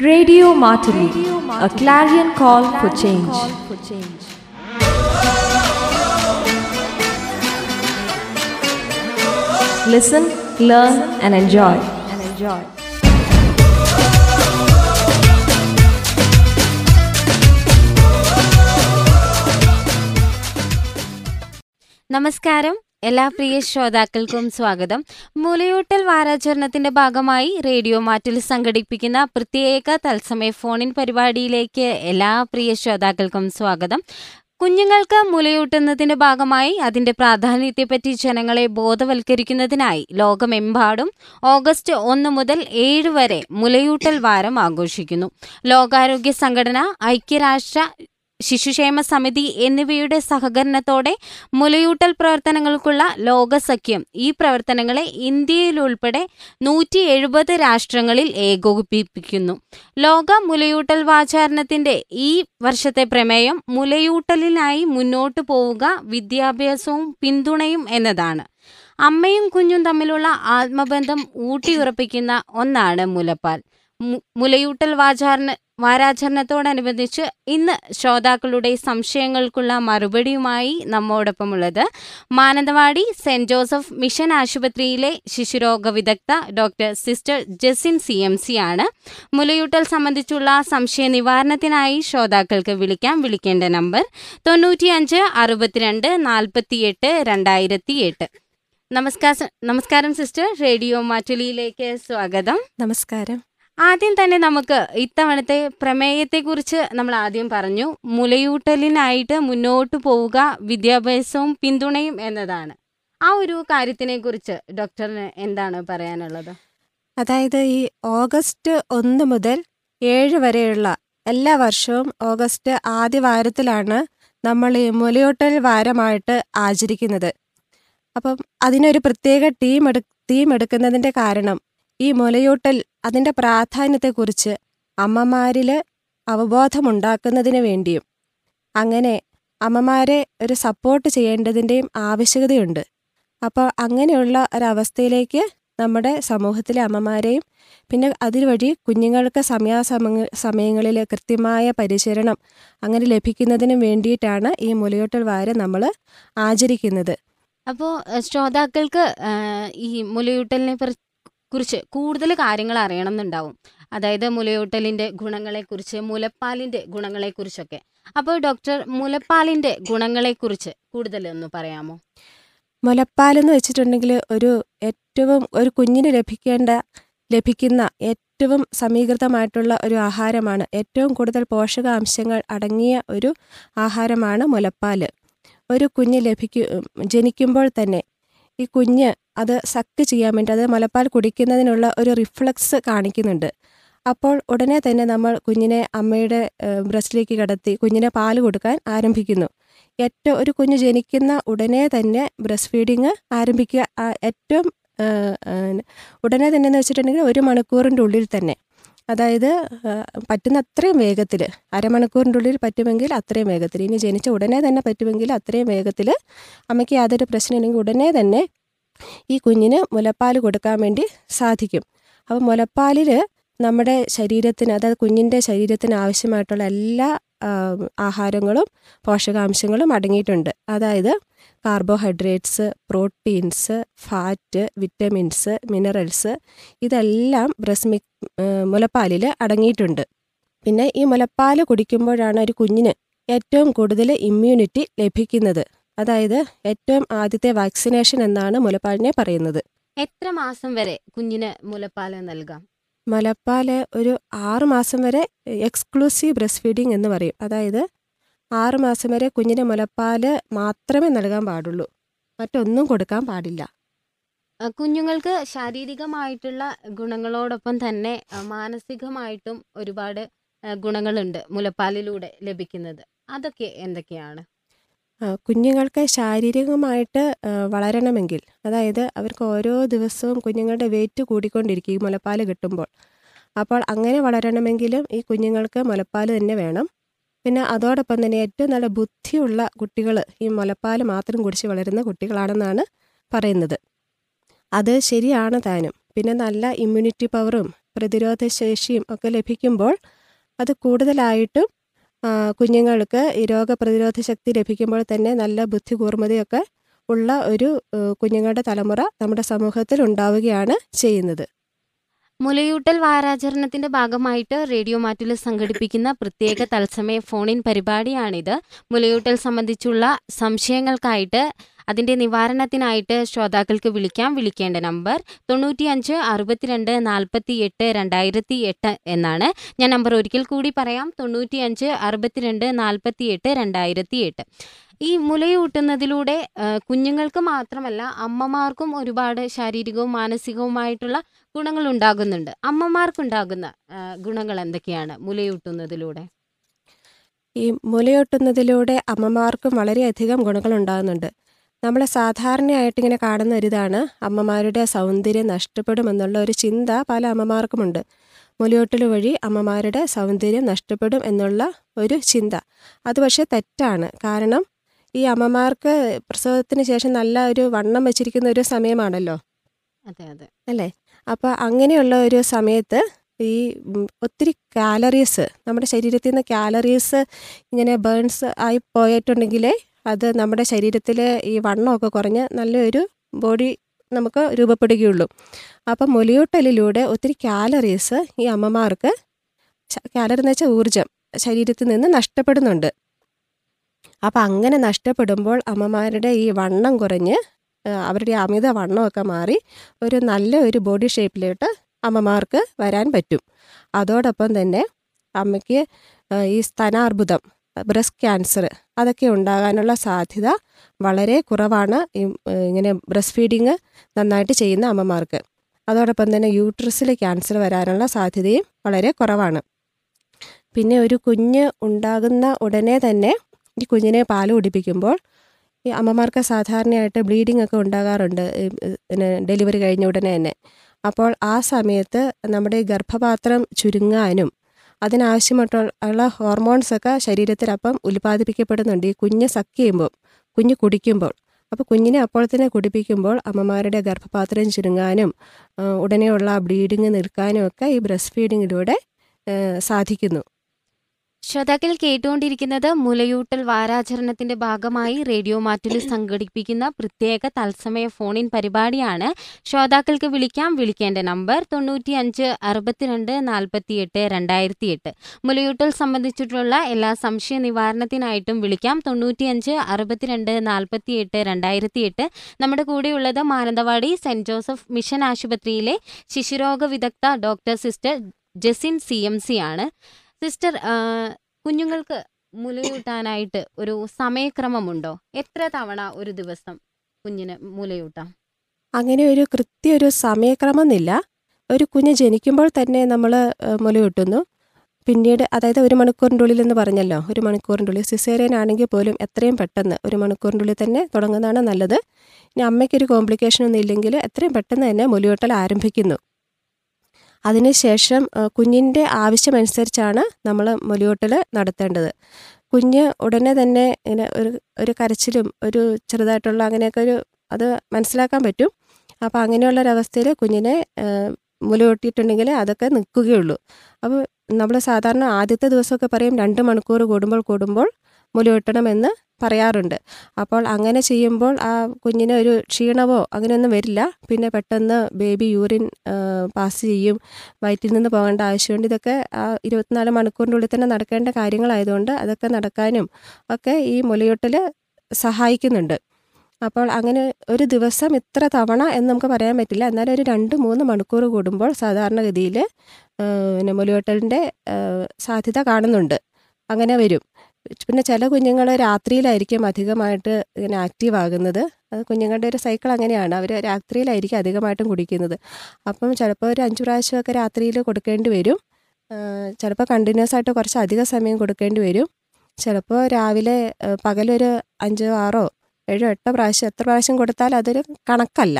Radio Martini, a clarion call for change. Listen, learn, and enjoy. നമസ്കാരം എല്ലാ പ്രിയ ശ്രോതാക്കൾക്കും സ്വാഗതം. മുലയൂട്ടൽ വാരാചരണത്തിന്റെ ഭാഗമായി റേഡിയോ മാറ്റിൽ സംഘടിപ്പിക്കുന്ന പ്രത്യേക തത്സമയ ഫോണിൻ പരിപാടിയിലേക്ക് എല്ലാ പ്രിയ ശ്രോതാക്കൾക്കും സ്വാഗതം. കുഞ്ഞുങ്ങൾക്ക് മുലയൂട്ടുന്നതിന്റെ ഭാഗമായി അതിന്റെ പ്രാധാന്യത്തെപ്പറ്റി ജനങ്ങളെ ബോധവൽക്കരിക്കുന്നതിനായി ലോകമെമ്പാടും ഓഗസ്റ്റ് ഒന്ന് മുതൽ ഏഴ് വരെ മുലയൂട്ടൽ വാരം ആഘോഷിക്കുന്നു. ലോകാരോഗ്യ സംഘടന ഐക്യരാഷ്ട്ര ശിശുക്ഷേമ സമിതി എന്നിവയുടെ സഹകരണത്തോടെ മുലയൂട്ടൽ പ്രവർത്തനങ്ങൾക്കുള്ള ലോകസഖ്യം ഈ പ്രവർത്തനങ്ങളെ ഇന്ത്യയിലുൾപ്പെടെ നൂറ്റി എഴുപത് രാഷ്ട്രങ്ങളിൽ ഏകോപിപ്പിക്കുന്നു. ലോക മുലയൂട്ടൽ വാചാരണത്തിന്റെ ഈ വർഷത്തെ പ്രമേയം മുലയൂട്ടലിനായി മുന്നോട്ടു പോവുക വിദ്യാഭ്യാസവും പിന്തുണയും എന്നതാണ്. അമ്മയും കുഞ്ഞും തമ്മിലുള്ള ആത്മബന്ധം ഊട്ടിയുറപ്പിക്കുന്ന ഒന്നാണ് മുലപ്പാൽ. മുലയൂട്ടൽ വാചാരണ വാരാചരണത്തോടനുബന്ധിച്ച് ഇന്ന് ശ്രോതാക്കളുടെ സംശയങ്ങൾക്കുള്ള മറുപടിയുമായി നമ്മോടൊപ്പമുള്ളത് മാനന്തവാടി സെന്റ് ജോസഫ് മിഷൻ ആശുപത്രിയിലെ ശിശുരോഗ വിദഗ്ധ doctor sister Jesin C M C ആണ്. മുലയൂട്ടൽ സംബന്ധിച്ചുള്ള സംശയ നിവാരണത്തിനായി ശ്രോതാക്കൾക്ക് വിളിക്കാം. വിളിക്കേണ്ട നമ്പർ തൊണ്ണൂറ്റിയഞ്ച് അറുപത്തിരണ്ട് നാൽപ്പത്തിയെട്ട് രണ്ടായിരത്തി എട്ട് നമസ്കാരം നമസ്കാരം സിസ്റ്റർ. റേഡിയോ മാറ്റുലിയിലേക്ക് സ്വാഗതം. നമസ്കാരം. ആദ്യം തന്നെ നമുക്ക് ഇത്തവണത്തെ പ്രമേയത്തെക്കുറിച്ച് നമ്മൾ ആദ്യം പറഞ്ഞു. മുലയൂട്ടലിനായിട്ട് മുന്നോട്ട് പോവുക വിദ്യാഭ്യാസവും പിന്തുണയും എന്നതാണ്. ആ ഒരു കാര്യത്തിനെ കുറിച്ച് ഡോക്ടറിന് എന്താണ് പറയാനുള്ളത്? അതായത് ഈ ഓഗസ്റ്റ് ഒന്ന് മുതൽ ഏഴ് വരെയുള്ള എല്ലാ വർഷവും ഓഗസ്റ്റ് ആദ്യ വാരത്തിലാണ് നമ്മൾ ഈ മുലയൂട്ടൽ വാരമായിട്ട് ആചരിക്കുന്നത്. അപ്പം അതിനൊരു പ്രത്യേക ടീം എടു ടീം എടുക്കുന്നതിന്റെ കാരണം ഈ മുലയൂട്ടൽ അതിന്റെ പ്രാധാന്യത്തെക്കുറിച്ച് അമ്മമാരിൽ അവബോധമുണ്ടാക്കുന്നതിന് വേണ്ടിയും അങ്ങനെ അമ്മമാരെ ഒരു സപ്പോർട്ട് ചെയ്യേണ്ടതിന്റെയും ആവശ്യകതയുണ്ട്. അപ്പോൾ അങ്ങനെയുള്ള ഒരവസ്ഥയിലേക്ക് നമ്മുടെ സമൂഹത്തിലെ അമ്മമാരെയും പിന്നെ അതുവഴി കുഞ്ഞുങ്ങൾക്ക് സമയാസമ സമയങ്ങളിൽ കൃത്യമായ പരിചരണം അങ്ങനെ ലഭിക്കുന്നതിനും വേണ്ടിയിട്ടാണ് ഈ മുലയൂട്ടൽ വാരം നമ്മൾ ആചരിക്കുന്നത്. അപ്പോൾ ശ്രോതാക്കൾക്ക് ഈ മുലയൂട്ടലിനെ കുറിച്ച് കൂടുതൽ കാര്യങ്ങൾ അറിയണമെന്നുണ്ടാവും. അതായത് മുലയൂട്ടലിന്റെ ഗുണങ്ങളെക്കുറിച്ച് മുലപ്പാലിന്റെ ഗുണങ്ങളെക്കുറിച്ചൊക്കെ. അപ്പോൾ ഡോക്ടർ മുലപ്പാലിന്റെ ഗുണങ്ങളെക്കുറിച്ച് കൂടുതൽ ഒന്ന് പറയാമോ? മുലപ്പാലെന്ന് വെച്ചിട്ടുണ്ടെങ്കിൽ ഒരു ഏറ്റവും ഒരു കുഞ്ഞിന് ലഭിക്കേണ്ട ലഭിക്കുന്ന ഏറ്റവും സമീകൃതമായിട്ടുള്ള ഒരു ആഹാരമാണ്. ഏറ്റവും കൂടുതൽ പോഷകാംശങ്ങൾ അടങ്ങിയ ഒരു ആഹാരമാണ് മുലപ്പാൽ ഒരു കുഞ്ഞ് ലഭിക്കു ജനിക്കുമ്പോൾ തന്നെ ഈ കുഞ്ഞ് അത് സക്ക് ചെയ്യാൻ വേണ്ടി അത് മുലപ്പാൽ കുടിക്കുന്നതിനുള്ള ഒരു റിഫ്ലക്സ് കാണിക്കുന്നുണ്ട്. അപ്പോൾ ഉടനെ തന്നെ നമ്മൾ കുഞ്ഞിനെ അമ്മയുടെ ബ്രസ്റ്റിലേക്ക് കടത്തി കുഞ്ഞിനെ പാൽ കൊടുക്കാൻ ആരംഭിക്കുന്നു. ഏറ്റവും ഒരു കുഞ്ഞ് ജനിക്കുന്ന ഉടനെ തന്നെ ബ്രസ്റ്റ് ഫീഡിങ് ആരംഭിക്കുക ഏറ്റവും ഉടനെ തന്നെ എന്ന് വെച്ചിട്ടുണ്ടെങ്കിൽ ഒരു മണിക്കൂറിന്റെ ഉള്ളിൽ തന്നെ. അതായത് പറ്റുന്ന അത്രയും വേഗത്തിൽ അരമണിക്കൂറിന്റെ ഉള്ളിൽ പറ്റുമെങ്കിൽ അത്രയും വേഗത്തിൽ. ഇനി ജനിച്ച ഉടനെ തന്നെ പറ്റുമെങ്കിൽ അത്രയും വേഗത്തിൽ അമ്മയ്ക്ക് യാതൊരു പ്രശ്നമില്ലെങ്കിൽ ഉടനെ തന്നെ ഈ കുഞ്ഞിന് മുലപ്പാൽ കൊടുക്കാൻ വേണ്ടി സാധിക്കും. അപ്പോൾ മുലപ്പാലിൽ നമ്മുടെ ശരീരത്തിന് അതായത് കുഞ്ഞിന്റെ ശരീരത്തിന് ആവശ്യമായിട്ടുള്ള എല്ലാ ആഹാരങ്ങളും പോഷകാംശങ്ങളും അടങ്ങിയിട്ടുണ്ട്. അതായത് carbohydrates proteins fat vitamins minerals ഇതെല്ലാം ബ്രസ്റ്റ് മിക് മുലപ്പാലിൽ അടങ്ങിയിട്ടുണ്ട്. പിന്നെ ഈ മുലപ്പാൽ കുടിക്കുമ്പോഴാണ് ഒരു കുഞ്ഞിന് ഏറ്റവും കൂടുതൽ ഇമ്മ്യൂണിറ്റി ലഭിക്കുന്നത്. അതായത് ഏറ്റവും ആദ്യത്തെ വാക്സിനേഷൻ എന്നാണ് മുലപ്പാലിനെ പറയുന്നത്. എത്ര മാസം വരെ കുഞ്ഞിന് മുലപ്പാൽ നൽകാം? മുലപ്പാൽ ഒരു ആറ് മാസം വരെ എക്സ്ക്ലൂസീവ് ബ്രസ്റ്റ് ഫീഡിംഗ് എന്ന് പറയും. അതായത് ആറ് മാസം വരെ കുഞ്ഞിന് മുലപ്പാൽ മാത്രമേ നൽകാൻ പാടുള്ളൂ. മറ്റൊന്നും കൊടുക്കാൻ പാടില്ല. കുഞ്ഞുങ്ങൾക്ക് ശാരീരികമായിട്ടുള്ള ഗുണങ്ങളോടൊപ്പം തന്നെ മാനസികമായിട്ടും ഒരുപാട് ഗുണങ്ങളുണ്ട് മുലപ്പാലിലൂടെ ലഭിക്കുന്നത്. അതൊക്കെ എന്തൊക്കെയാണ്? കുഞ്ഞുങ്ങൾക്ക് ശാരീരികമായിട്ട് വളരണമെങ്കിൽ അതായത് അവർക്ക് ഓരോ ദിവസവും കുഞ്ഞുങ്ങളുടെ വെയിറ്റ് കൂടിക്കൊണ്ടിരിക്കും ഈ മുലപ്പാൽ കിട്ടുമ്പോൾ. അപ്പോൾ അങ്ങനെ വളരണമെങ്കിലും ഈ കുഞ്ഞുങ്ങൾക്ക് മുലപ്പാൽ തന്നെ വേണം. പിന്നെ അതോടൊപ്പം തന്നെ ഏറ്റവും നല്ല ബുദ്ധിയുള്ള കുട്ടികൾ ഈ മുലപ്പാൽ മാത്രം കുടിച്ച് വളരുന്ന കുട്ടികളാണെന്നാണ് പറയുന്നത്. അത് ശരിയാണ് താനും. പിന്നെ നല്ല ഇമ്മ്യൂണിറ്റി പവറും പ്രതിരോധ ശേഷിയും ഒക്കെ ലഭിക്കുമ്പോൾ അത് കൂടുതലായിട്ടും കുഞ്ഞുങ്ങൾക്ക് ഈ രോഗപ്രതിരോധ ശക്തി ലഭിക്കുമ്പോൾ തന്നെ നല്ല ബുദ്ധി കൂർമ്മതയൊക്കെ ഉള്ള ഒരു കുഞ്ഞുങ്ങളുടെ തലമുറ നമ്മുടെ സമൂഹത്തിൽ ഉണ്ടാവുകയാണ് ചെയ്യുന്നത്. മുലയൂട്ടൽ വാരാചരണത്തിന്റെ ഭാഗമായിട്ട് റേഡിയോ മാറ്റിൽ സംഘടിപ്പിക്കുന്ന പ്രത്യേക തത്സമയ ഫോണിൻ പരിപാടിയാണിത്. മുലയൂട്ടൽ സംബന്ധിച്ചുള്ള സംശയങ്ങൾക്കായിട്ട് അതിന്റെ നിവാരണത്തിനായിട്ട് ശ്രോതാക്കൾക്ക് വിളിക്കാം. വിളിക്കേണ്ട നമ്പർ തൊണ്ണൂറ്റിയഞ്ച് അറുപത്തിരണ്ട് നാൽപ്പത്തി എട്ട് രണ്ടായിരത്തി എട്ട് എന്നാണ്. ഞാൻ നമ്പർ ഒരിക്കൽ കൂടി പറയാം. തൊണ്ണൂറ്റിയഞ്ച് അറുപത്തിരണ്ട് നാൽപ്പത്തി എട്ട് രണ്ടായിരത്തി എട്ട് ഈ മുലയൂട്ടുന്നതിലൂടെ കുഞ്ഞുങ്ങൾക്ക് മാത്രമല്ല അമ്മമാർക്കും ഒരുപാട് ശാരീരികവും മാനസികവുമായിട്ടുള്ള ഗുണങ്ങൾ ഉണ്ടാകുന്നുണ്ട്. അമ്മമാർക്കുണ്ടാകുന്ന ഗുണങ്ങൾ എന്തൊക്കെയാണ് മുലയൂട്ടുന്നതിലൂടെ? ഈ മുലയൂട്ടുന്നതിലൂടെ അമ്മമാർക്കും വളരെയധികം ഗുണങ്ങൾ ഉണ്ടാകുന്നുണ്ട്. നമ്മൾ സാധാരണയായിട്ട് ഇങ്ങനെ കാണുന്ന ഒരിതാണ്. അമ്മമാരുടെ സൗന്ദര്യം നഷ്ടപ്പെടുമെന്നുള്ള ഒരു ചിന്ത പല അമ്മമാർക്കുമുണ്ട്. മുലയോട്ടൽ വഴി അമ്മമാരുടെ സൗന്ദര്യം നഷ്ടപ്പെടും എന്നുള്ള ഒരു ചിന്ത. അത് പക്ഷേ തെറ്റാണ്. കാരണം ഈ അമ്മമാർക്ക് പ്രസവത്തിന് ശേഷം നല്ല ഒരു വണ്ണം വെച്ചിരിക്കുന്ന ഒരു സമയമാണല്ലോ. അതെ അതെ. അല്ലേ? അപ്പോൾ അങ്ങനെയുള്ള ഒരു സമയത്ത് ഈ ഒത്തിരി കാലറീസ് നമ്മുടെ ശരീരത്തിൽ നിന്ന് കാലറീസ് ഇങ്ങനെ ബേൺസ് ആയി പോയിട്ടുണ്ടെങ്കിലേ അത് നമ്മുടെ ശരീരത്തിൽ ഈ വണ്ണമൊക്കെ കുറഞ്ഞ് നല്ലൊരു ബോഡി നമുക്ക് രൂപപ്പെടുകയുള്ളൂ. അപ്പം മുലയൂട്ടലിലൂടെ ഒത്തിരി കാലറീസ് ഈ അമ്മമാർക്ക് കാലറി എന്ന് വെച്ചാൽ ഊർജം ശരീരത്തിൽ നിന്ന് നഷ്ടപ്പെടുന്നുണ്ട്. അപ്പം അങ്ങനെ നഷ്ടപ്പെടുമ്പോൾ അമ്മമാരുടെ ഈ വണ്ണം കുറഞ്ഞ് അവരുടെ അമിത വണ്ണമൊക്കെ മാറി ഒരു നല്ല ഒരു ബോഡി ഷേപ്പിലോട്ട് അമ്മമാർക്ക് വരാൻ പറ്റും. അതോടൊപ്പം തന്നെ അമ്മയ്ക്ക് ഈ സ്തനാർബുദം ബ്രസ്റ്റ് ക്യാൻസർ അതൊക്കെ ഉണ്ടാകാനുള്ള സാധ്യത വളരെ കുറവാണ്. ഇങ്ങനെ ബ്രസ്റ്റ് ഫീഡിങ് നന്നായിട്ട് ചെയ്യുന്ന അമ്മമാർക്ക്. അതോടൊപ്പം തന്നെ യൂട്രസിൽ ക്യാൻസർ വരാനുള്ള സാധ്യതയും വളരെ കുറവാണ്. പിന്നെ ഒരു കുഞ്ഞ് ഉണ്ടാകുന്ന ഉടനെ തന്നെ ഈ കുഞ്ഞിനെ പാൽ കുടിപ്പിക്കുമ്പോൾ ഈ അമ്മമാർക്ക് സാധാരണയായിട്ട് ബ്ലീഡിംഗ് ഒക്കെ ഉണ്ടാകാറുണ്ട്. പിന്നെ ഡെലിവറി കഴിഞ്ഞ ഉടനെ തന്നെ. അപ്പോൾ ആ സമയത്ത് നമ്മുടെ ഗർഭപാത്രം ചുരുങ്ങാനും അതിനാവശ്യമായിട്ടുള്ള ഹോർമോൺസ് ഒക്കെ ശരീരത്തിൽ അപ്പം ഉൽപ്പാദിപ്പിക്കപ്പെടുന്നുണ്ട് ഈ കുഞ്ഞ് സക്ക് ചെയ്യുമ്പോൾ കുഞ്ഞ് കുടിക്കുമ്പോൾ. അപ്പോൾ കുഞ്ഞിനെ അപ്പോൾ തന്നെ കുടിപ്പിക്കുമ്പോൾ അമ്മമാരുടെ ഗർഭപാത്രം ചുരുങ്ങാനും ഉടനെയുള്ള ബ്ലീഡിങ് നിൽക്കാനും ഒക്കെ ഈ ബ്രസ്റ്റ് ഫീഡിങ്ങിലൂടെ സാധിക്കുന്നു. ശ്രോതാക്കൾ കേട്ടുകൊണ്ടിരിക്കുന്നത് മുലയൂട്ടൽ വാരാചരണത്തിന്റെ ഭാഗമായി റേഡിയോ മാറ്റിൽ സംഘടിപ്പിക്കുന്ന പ്രത്യേക തത്സമയ ഫോണിൻ പരിപാടിയാണ്. ശ്രോതാക്കൾക്ക് വിളിക്കാം. വിളിക്കേണ്ട നമ്പർ തൊണ്ണൂറ്റി അഞ്ച് അറുപത്തിരണ്ട് നാൽപ്പത്തിയെട്ട് രണ്ടായിരത്തി എട്ട് മുലയൂട്ടൽ സംബന്ധിച്ചിട്ടുള്ള എല്ലാ സംശയ നിവാരണത്തിനായിട്ടും വിളിക്കാം. തൊണ്ണൂറ്റി അഞ്ച് അറുപത്തിരണ്ട് നാൽപ്പത്തിയെട്ട് രണ്ടായിരത്തി എട്ട് നമ്മുടെ കൂടെയുള്ളത് മാനന്തവാടി സെന്റ് ജോസഫ് മിഷൻ ആശുപത്രിയിലെ ശിശുരോഗ വിദഗ്ധ doctor sister Jesin C M C ആണ്. സിസ്റ്റർ കുഞ്ഞുങ്ങൾക്ക് മുലയൂട്ടാനായിട്ട് ഒരു സമയക്രമമുണ്ടോ? എത്ര തവണ ഒരു ദിവസം കുഞ്ഞിന് മുലയൂട്ടാം? അങ്ങനെ ഒരു കൃത്യ ഒരു സമയക്രമമെന്നില്ല ഒരു കുഞ്ഞ് ജനിക്കുമ്പോൾ തന്നെ നമ്മൾ മുലയൂട്ടുന്നു. പിന്നീട് അതായത് ഒരു മണിക്കൂറിന്റെ ഉള്ളിൽ എന്ന് പറഞ്ഞല്ലോ ഒരു മണിക്കൂറിന്റെ ഉള്ളിൽ സിസേറിയൻ ആണെങ്കിൽ പോലും എത്രയും പെട്ടെന്ന് ഒരു മണിക്കൂറിന്റെ ഉള്ളിൽ തന്നെ തുടങ്ങുന്നതാണ് നല്ലത്. ഇനി അമ്മയ്ക്കൊരു കോംപ്ലിക്കേഷൻ ഒന്നും ഇല്ലെങ്കിൽ എത്രയും പെട്ടെന്ന് തന്നെ മുലയൂട്ടൽ ആരംഭിക്കുന്നു. അതിനുശേഷം കുഞ്ഞിന്റെ ആവശ്യമനുസരിച്ചാണ് നമ്മൾ മുലയൂട്ടൽ നടത്തേണ്ടത്. കുഞ്ഞ് ഉടനെ തന്നെ ഇങ്ങനെ ഒരു ഒരു കരച്ചിലും ഒരു ചെറുതായിട്ടുള്ള അങ്ങനെയൊക്കെ ഒരു അത് മനസ്സിലാക്കാൻ പറ്റും. അപ്പോൾ അങ്ങനെയുള്ളൊരവസ്ഥയിൽ കുഞ്ഞിനെ ആ, മുലയൂട്ടിയിട്ടുണ്ടെങ്കിൽ അതൊക്കെ നിൽക്കുകയുള്ളൂ. അപ്പോൾ നമ്മൾ സാധാരണ ആദ്യത്തെ ദിവസമൊക്കെ പറയും രണ്ട് മണിക്കൂർ കൂടുമ്പോൾ കൂടുമ്പോൾ മുലയൂട്ടണമെന്ന് പറയാറുണ്ട്. അപ്പോൾ അങ്ങനെ ചെയ്യുമ്പോൾ ആ കുഞ്ഞിന് ഒരു ക്ഷീണമോ അങ്ങനെയൊന്നും വരില്ല. പിന്നെ പെട്ടെന്ന് ബേബി യൂറിൻ പാസ് ചെയ്യും. വയറ്റിൽ നിന്ന് പോകേണ്ട ആവശ്യമുണ്ട്. ഇതൊക്കെ ആ ഇരുപത്തിനാല് മണിക്കൂറിന്റെ ഉള്ളിൽ തന്നെ നടക്കേണ്ട കാര്യങ്ങളായതുകൊണ്ട് അതൊക്കെ നടക്കാനും ഒക്കെ ഈ മുലയൂട്ടൽ സഹായിക്കുന്നുണ്ട്. അപ്പോൾ അങ്ങനെ ഒരു ദിവസം ഇത്ര തവണ എന്ന് നമുക്ക് പറയാൻ പറ്റില്ല. എന്നാലും ഒരു രണ്ട് മൂന്ന് മണിക്കൂർ കൂടുമ്പോൾ സാധാരണഗതിയിൽ മുലയൂട്ടലിന്റെ സാധ്യത കാണുന്നുണ്ട്. അങ്ങനെ വരും. പിന്നെ ചില കുഞ്ഞുങ്ങൾ രാത്രിയിലായിരിക്കും അധികമായിട്ട് ഇങ്ങനെ ആക്റ്റീവ് ആകുന്നത്. അത് കുഞ്ഞുങ്ങളുടെ ഒരു സൈക്കിൾ അങ്ങനെയാണ്. അവർ രാത്രിയിലായിരിക്കും അധികമായിട്ടും കുടിക്കുന്നത്. അപ്പം ചിലപ്പോൾ ഒരു അഞ്ച് പ്രാവശ്യമൊക്കെ രാത്രിയിൽ കൊടുക്കേണ്ടി വരും. ചിലപ്പോൾ കണ്ടിന്യൂസ് ആയിട്ട് കുറച്ച് അധിക സമയം കൊടുക്കേണ്ടി വരും. ചിലപ്പോൾ രാവിലെ പകലൊരു അഞ്ചോ ആറോ ഏഴോ എട്ടോ പ്രാവശ്യം എത്ര പ്രാവശ്യം കൊടുത്താൽ അതൊരു കണക്കല്ല.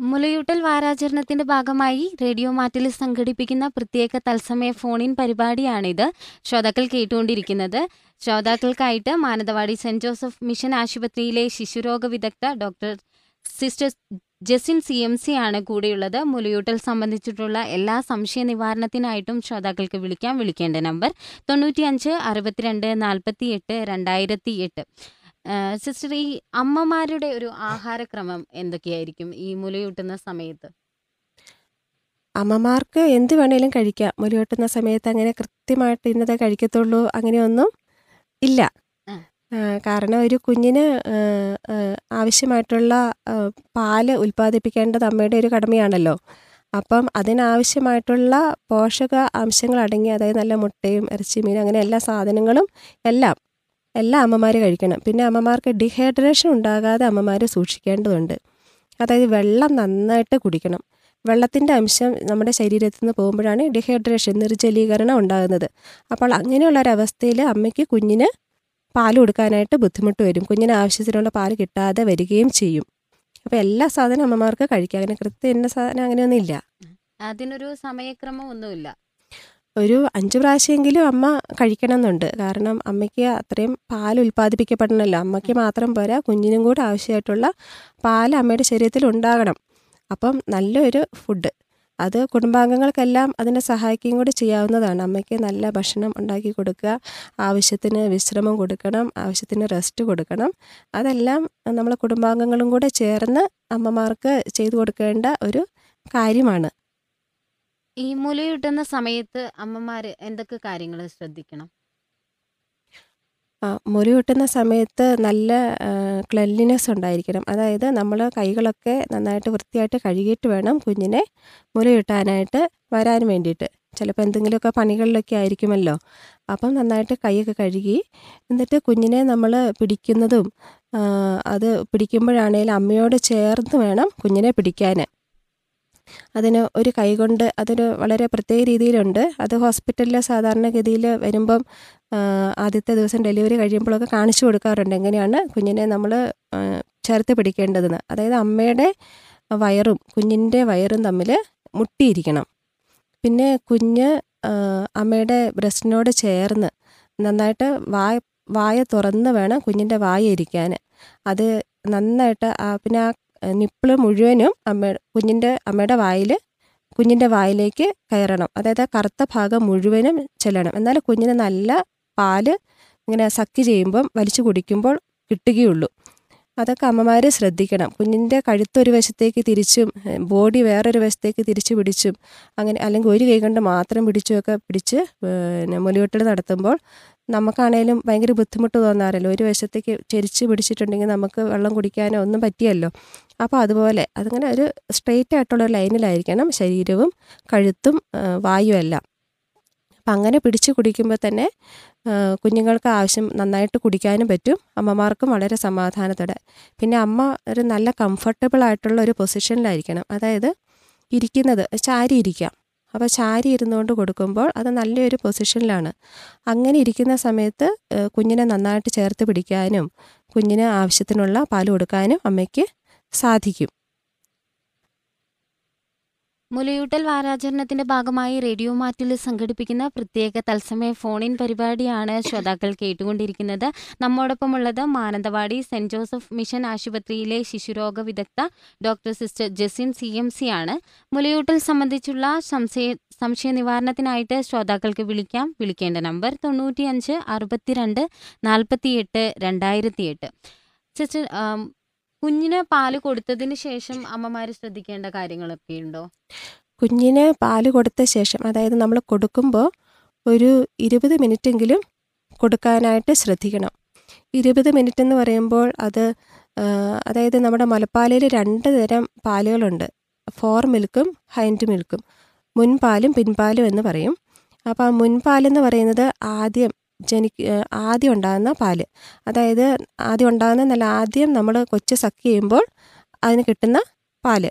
മുലയൂട്ടൽ വാരാചരണത്തിന്റെ ഭാഗമായി റേഡിയോ മാറ്റിൽ സംഘടിപ്പിക്കുന്ന പ്രത്യേക തത്സമയ ഫോണിൻ പരിപാടിയാണിത്. ശ്രോതാക്കൾ കേട്ടുകൊണ്ടിരിക്കുന്നത്. ശ്രോതാക്കൾക്കായിട്ട് മാനന്തവാടി സെന്റ് ജോസഫ് മിഷൻ ആശുപത്രിയിലെ ശിശുരോഗ വിദഗ്ധ doctor sister Jasin C M C ആണ് കൂടെയുള്ളത്. മുലയൂട്ടൽ സംബന്ധിച്ചിട്ടുള്ള എല്ലാ സംശയ നിവാരണത്തിനായിട്ടും ശ്രോതാക്കൾക്ക് വിളിക്കാം. വിളിക്കേണ്ട നമ്പർ തൊണ്ണൂറ്റിയഞ്ച് അറുപത്തിരണ്ട് നാൽപ്പത്തി എട്ട് രണ്ടായിരത്തി എട്ട് സിസ്റ്റർ ഈ അമ്മമാരുടെ ഒരു ആഹാരക്രമം എന്തൊക്കെയായിരിക്കും ഈ മുലയൂട്ടുന്ന സമയത്ത്? അമ്മമാർക്ക് എന്ത് വേണേലും കഴിക്കാം. മുലയൂട്ടുന്ന സമയത്ത് അങ്ങനെ കൃത്യമായിട്ട് ഇന്നതേ കഴിക്കത്തുള്ളൂ അങ്ങനെയൊന്നും ഇല്ല. കാരണം ഒരു കുഞ്ഞിന് ആവശ്യമായിട്ടുള്ള പാൽ ഉൽപ്പാദിപ്പിക്കേണ്ടത് അമ്മയുടെ ഒരു കടമയാണല്ലോ. അപ്പം അതിനാവശ്യമായിട്ടുള്ള പോഷക അംശങ്ങൾ അടങ്ങി അതായത് നല്ല മുട്ടയും ഇറച്ചി മീനും അങ്ങനെ എല്ലാ സാധനങ്ങളും എല്ലാം എല്ലാ അമ്മമാർ കഴിക്കണം. പിന്നെ അമ്മമാർക്ക് ഡിഹൈഡ്രേഷൻ ഉണ്ടാകാതെ അമ്മമാർ സൂക്ഷിക്കേണ്ടതുണ്ട്. അതായത് വെള്ളം നന്നായിട്ട് കുടിക്കണം. വെള്ളത്തിന്റെ അംശം നമ്മുടെ ശരീരത്തിൽ നിന്ന് പോകുമ്പോഴാണ് ഡിഹൈഡ്രേഷൻ നിർജലീകരണം ഉണ്ടാകുന്നത്. അപ്പോൾ അങ്ങനെയുള്ള ഒരവസ്ഥയിൽ അമ്മയ്ക്ക് കുഞ്ഞിന് പാൽ കൊടുക്കാനായിട്ട് ബുദ്ധിമുട്ട് വരും. കുഞ്ഞിന് ആവശ്യത്തിനുള്ള പാൽ കിട്ടാതെ വരികയും ചെയ്യും. അപ്പോൾ എല്ലാ സാധനവും അമ്മമാർക്ക് കഴിക്കാം. അങ്ങനെ കൃത്യം എന്ന സാധനം അങ്ങനെയൊന്നും ഇല്ല. അതിനൊരു സമയക്രമം ഒന്നുമില്ല. ഒരു അഞ്ച് പ്രാവശ്യമെങ്കിലും അമ്മ കഴിക്കണം എന്നുണ്ട് കാരണം അമ്മയ്ക്ക് അത്രയും പാൽ ഉൽപ്പാദിപ്പിക്കപ്പെടണമല്ലോ. അമ്മയ്ക്ക് മാത്രം പോരാ കുഞ്ഞിനും കൂടെ ആവശ്യമായിട്ടുള്ള പാൽ അമ്മയുടെ ശരീരത്തിൽ ഉണ്ടാകണം. അപ്പം നല്ലൊരു ഫുഡ് അത് കുടുംബാംഗങ്ങൾക്കെല്ലാം അതിനെ സഹായിക്കുകയും കൂടി ചെയ്യാവുന്നതാണ്. അമ്മയ്ക്ക് നല്ല ഭക്ഷണം ഉണ്ടാക്കി കൊടുക്കുക ആവശ്യത്തിന് വിശ്രമം കൊടുക്കണം ആവശ്യത്തിന് റെസ്റ്റ് കൊടുക്കണം. അതെല്ലാം നമ്മളെ കുടുംബാംഗങ്ങളും കൂടെ ചേർന്ന് അമ്മമാർക്ക് ചെയ്തു കൊടുക്കേണ്ട ഒരു കാര്യമാണ്. ഈ മുലയൂട്ടുന്ന സമയത്ത് അമ്മമാര് എന്തൊക്കെ കാര്യങ്ങൾ ശ്രദ്ധിക്കണം? ആ, മുറി സമയത്ത് നല്ല ക്ലെൻലിനെസ് ഉണ്ടായിരിക്കണം. അതായത് നമ്മൾ കൈകളൊക്കെ നന്നായിട്ട് വൃത്തിയായിട്ട് കഴുകിയിട്ട് വേണം കുഞ്ഞിനെ മുറി വെട്ടാനായിട്ട് വരാൻ വേണ്ടിയിട്ട്. ചിലപ്പോൾ എന്തെങ്കിലുമൊക്കെ പണികളിലൊക്കെ ആയിരിക്കുമല്ലോ. അപ്പം നന്നായിട്ട് കൈയൊക്കെ കഴുകി എന്നിട്ട് കുഞ്ഞിനെ നമ്മൾ പിടിക്കുന്നതും അത് പിടിക്കുമ്പോഴാണേലും അമ്മയോട് ചേർന്ന് വേണം കുഞ്ഞിനെ പിടിക്കാൻ അതിന് ഒരു കൈകൊണ്ട് അതൊരു വളരെ പ്രത്യേക രീതിയിലുണ്ട്. അത് ഹോസ്പിറ്റലിൽ സാധാരണഗതിയിൽ വരുമ്പം ആദ്യത്തെ ദിവസം ഡെലിവറി കഴിയുമ്പോഴൊക്കെ കാണിച്ചു കൊടുക്കാറുണ്ട്. എങ്ങനെയാണ്? കുഞ്ഞിനെ നമ്മൾ ചേർത്ത് പിടിക്കേണ്ടതെന്ന്. അതായത് അമ്മയുടെ വയറും കുഞ്ഞിന്റെ വയറും തമ്മിൽ മുട്ടിയിരിക്കണം. പിന്നെ കുഞ്ഞ് അമ്മയുടെ ബ്രസ്റ്റിനോട് ചേർന്ന് നന്നായിട്ട് വായ വായ തുറന്ന് വേണം കുഞ്ഞിന്റെ വായ ഇരിക്കാൻ അത് നന്നായിട്ട് പിന്നെ ആ നിപ്പിൾ മുഴുവനും അമ്മ കുഞ്ഞിന്റെ അമ്മയുടെ വായിൽ കുഞ്ഞിന്റെ വായിലേക്ക് കയറണം. അതായത് കറുത്ത ഭാഗം മുഴുവനും ചെല്ലണം. എന്നാൽ കുഞ്ഞിന് നല്ല പാൽ ഇങ്ങനെ സക്ക് ചെയ്യുമ്പം വലിച്ചു കുടിക്കുമ്പോൾ കിട്ടുകയുള്ളൂ. അതൊക്കെ അമ്മമാർ ശ്രദ്ധിക്കണം. കുഞ്ഞിന്റെ കഴുത്തൊരു വശത്തേക്ക് തിരിച്ചും ബോഡി വേറൊരു വശത്തേക്ക് തിരിച്ചു പിടിച്ചും അങ്ങനെ അല്ലെങ്കിൽ ഒരു കൈ കൊണ്ട് മാത്രം പിടിച്ചുമൊക്കെ പിടിച്ച് പിന്നെ മുലയൂട്ടൽ നടത്തുമ്പോൾ നമുക്കാണേലും ഭയങ്കര ബുദ്ധിമുട്ട് തോന്നാറല്ലോ. ഒരു വശത്തേക്ക് ചെരിച്ച് പിടിച്ചിട്ടുണ്ടെങ്കിൽ നമുക്ക് വെള്ളം കുടിക്കാനോ ഒന്നും പറ്റിയല്ലോ. അപ്പോൾ അതുപോലെ അതങ്ങനെ ഒരു സ്ട്രെയിറ്റ് ആയിട്ടുള്ള ലൈനിലായിരിക്കണം ശരീരവും കഴുത്തും വായുവെല്ലാം അപ്പം അങ്ങനെ പിടിച്ച് കുടിക്കുമ്പോൾ തന്നെ കുഞ്ഞുങ്ങൾക്ക് ആവശ്യം നന്നായിട്ട് കുടിക്കാനും പറ്റും. അമ്മമാർക്കും വളരെ സമാധാനത്തോടെ. പിന്നെ അമ്മ ഒരു നല്ല കംഫർട്ടബിൾ ആയിട്ടുള്ള ഒരു പൊസിഷനിലായിരിക്കണം അതായത് ഇരിക്കുന്നത് ചാരി ഇരിക്കാം അപ്പോൾ ചാരി ഇരുന്നുകൊണ്ട് കൊടുക്കുമ്പോൾ അത് നല്ലൊരു പൊസിഷനിലാണ് അങ്ങനെ ഇരിക്കുന്ന സമയത്ത് കുഞ്ഞിനെ നന്നായിട്ട് ചേർത്ത് പിടിക്കാനും കുഞ്ഞിന് ആവശ്യത്തിനുള്ള പാൽ കൊടുക്കാനും അമ്മയ്ക്ക് സാധിക്കും. മുലയൂട്ടൽ വാരാചരണത്തിന്റെ ഭാഗമായി റേഡിയോ മാറ്റിൽ സംഘടിപ്പിക്കുന്ന പ്രത്യേക തത്സമയ ഫോണിൻ പരിപാടിയാണ് ശ്രോതാക്കൾ കേട്ടുകൊണ്ടിരിക്കുന്നത്. നമ്മോടൊപ്പമുള്ളത് മാനന്തവാടി സെന്റ് ജോസഫ് മിഷൻ ആശുപത്രിയിലെ ശിശുരോഗ വിദഗ്ധ doctor sister Jasin C M C ആണ്. മുലയൂട്ടൽ സംബന്ധിച്ചുള്ള സംശയ സംശയ നിവാരണത്തിനായിട്ട് ശ്രോതാക്കൾക്ക് വിളിക്കാം. വിളിക്കേണ്ട നമ്പർ തൊണ്ണൂറ്റിയഞ്ച് അറുപത്തിരണ്ട് നാൽപ്പത്തിയെട്ട് രണ്ടായിരത്തി എട്ട് സിസ്റ്റർ കുഞ്ഞിന് പാൽ കൊടുത്തതിന് ശേഷം അമ്മമാര് ശ്രദ്ധിക്കേണ്ട കാര്യങ്ങളൊക്കെ ഉണ്ടോ? കുഞ്ഞിന് പാൽ കൊടുത്ത ശേഷം അതായത് നമ്മൾ കൊടുക്കുമ്പോൾ ഒരു ഇരുപത് മിനിറ്റെങ്കിലും കൊടുക്കാനായിട്ട് ശ്രദ്ധിക്കണം. ഇരുപത് മിനിറ്റ് എന്ന് പറയുമ്പോൾ അത് അതായത് നമ്മുടെ മുലപ്പാലയിൽ രണ്ട് തരം പാലുകളുണ്ട്. ഫോർ മിൽക്കും ഹൈൻഡ് മിൽക്കും. മുൻപാലും പിൻപാലും എന്ന് പറയും. അപ്പോൾ ആ മുൻപാലെന്ന് പറയുന്നത് ആദ്യം ജനി ആദ്യം ഉണ്ടാകുന്ന പാൽ. അതായത് ആദ്യം ഉണ്ടാകുന്ന നല്ല ആദ്യം നമ്മൾ കൊച്ചു സക്ക് ചെയ്യുമ്പോൾ അതിന് കിട്ടുന്ന പാൽ.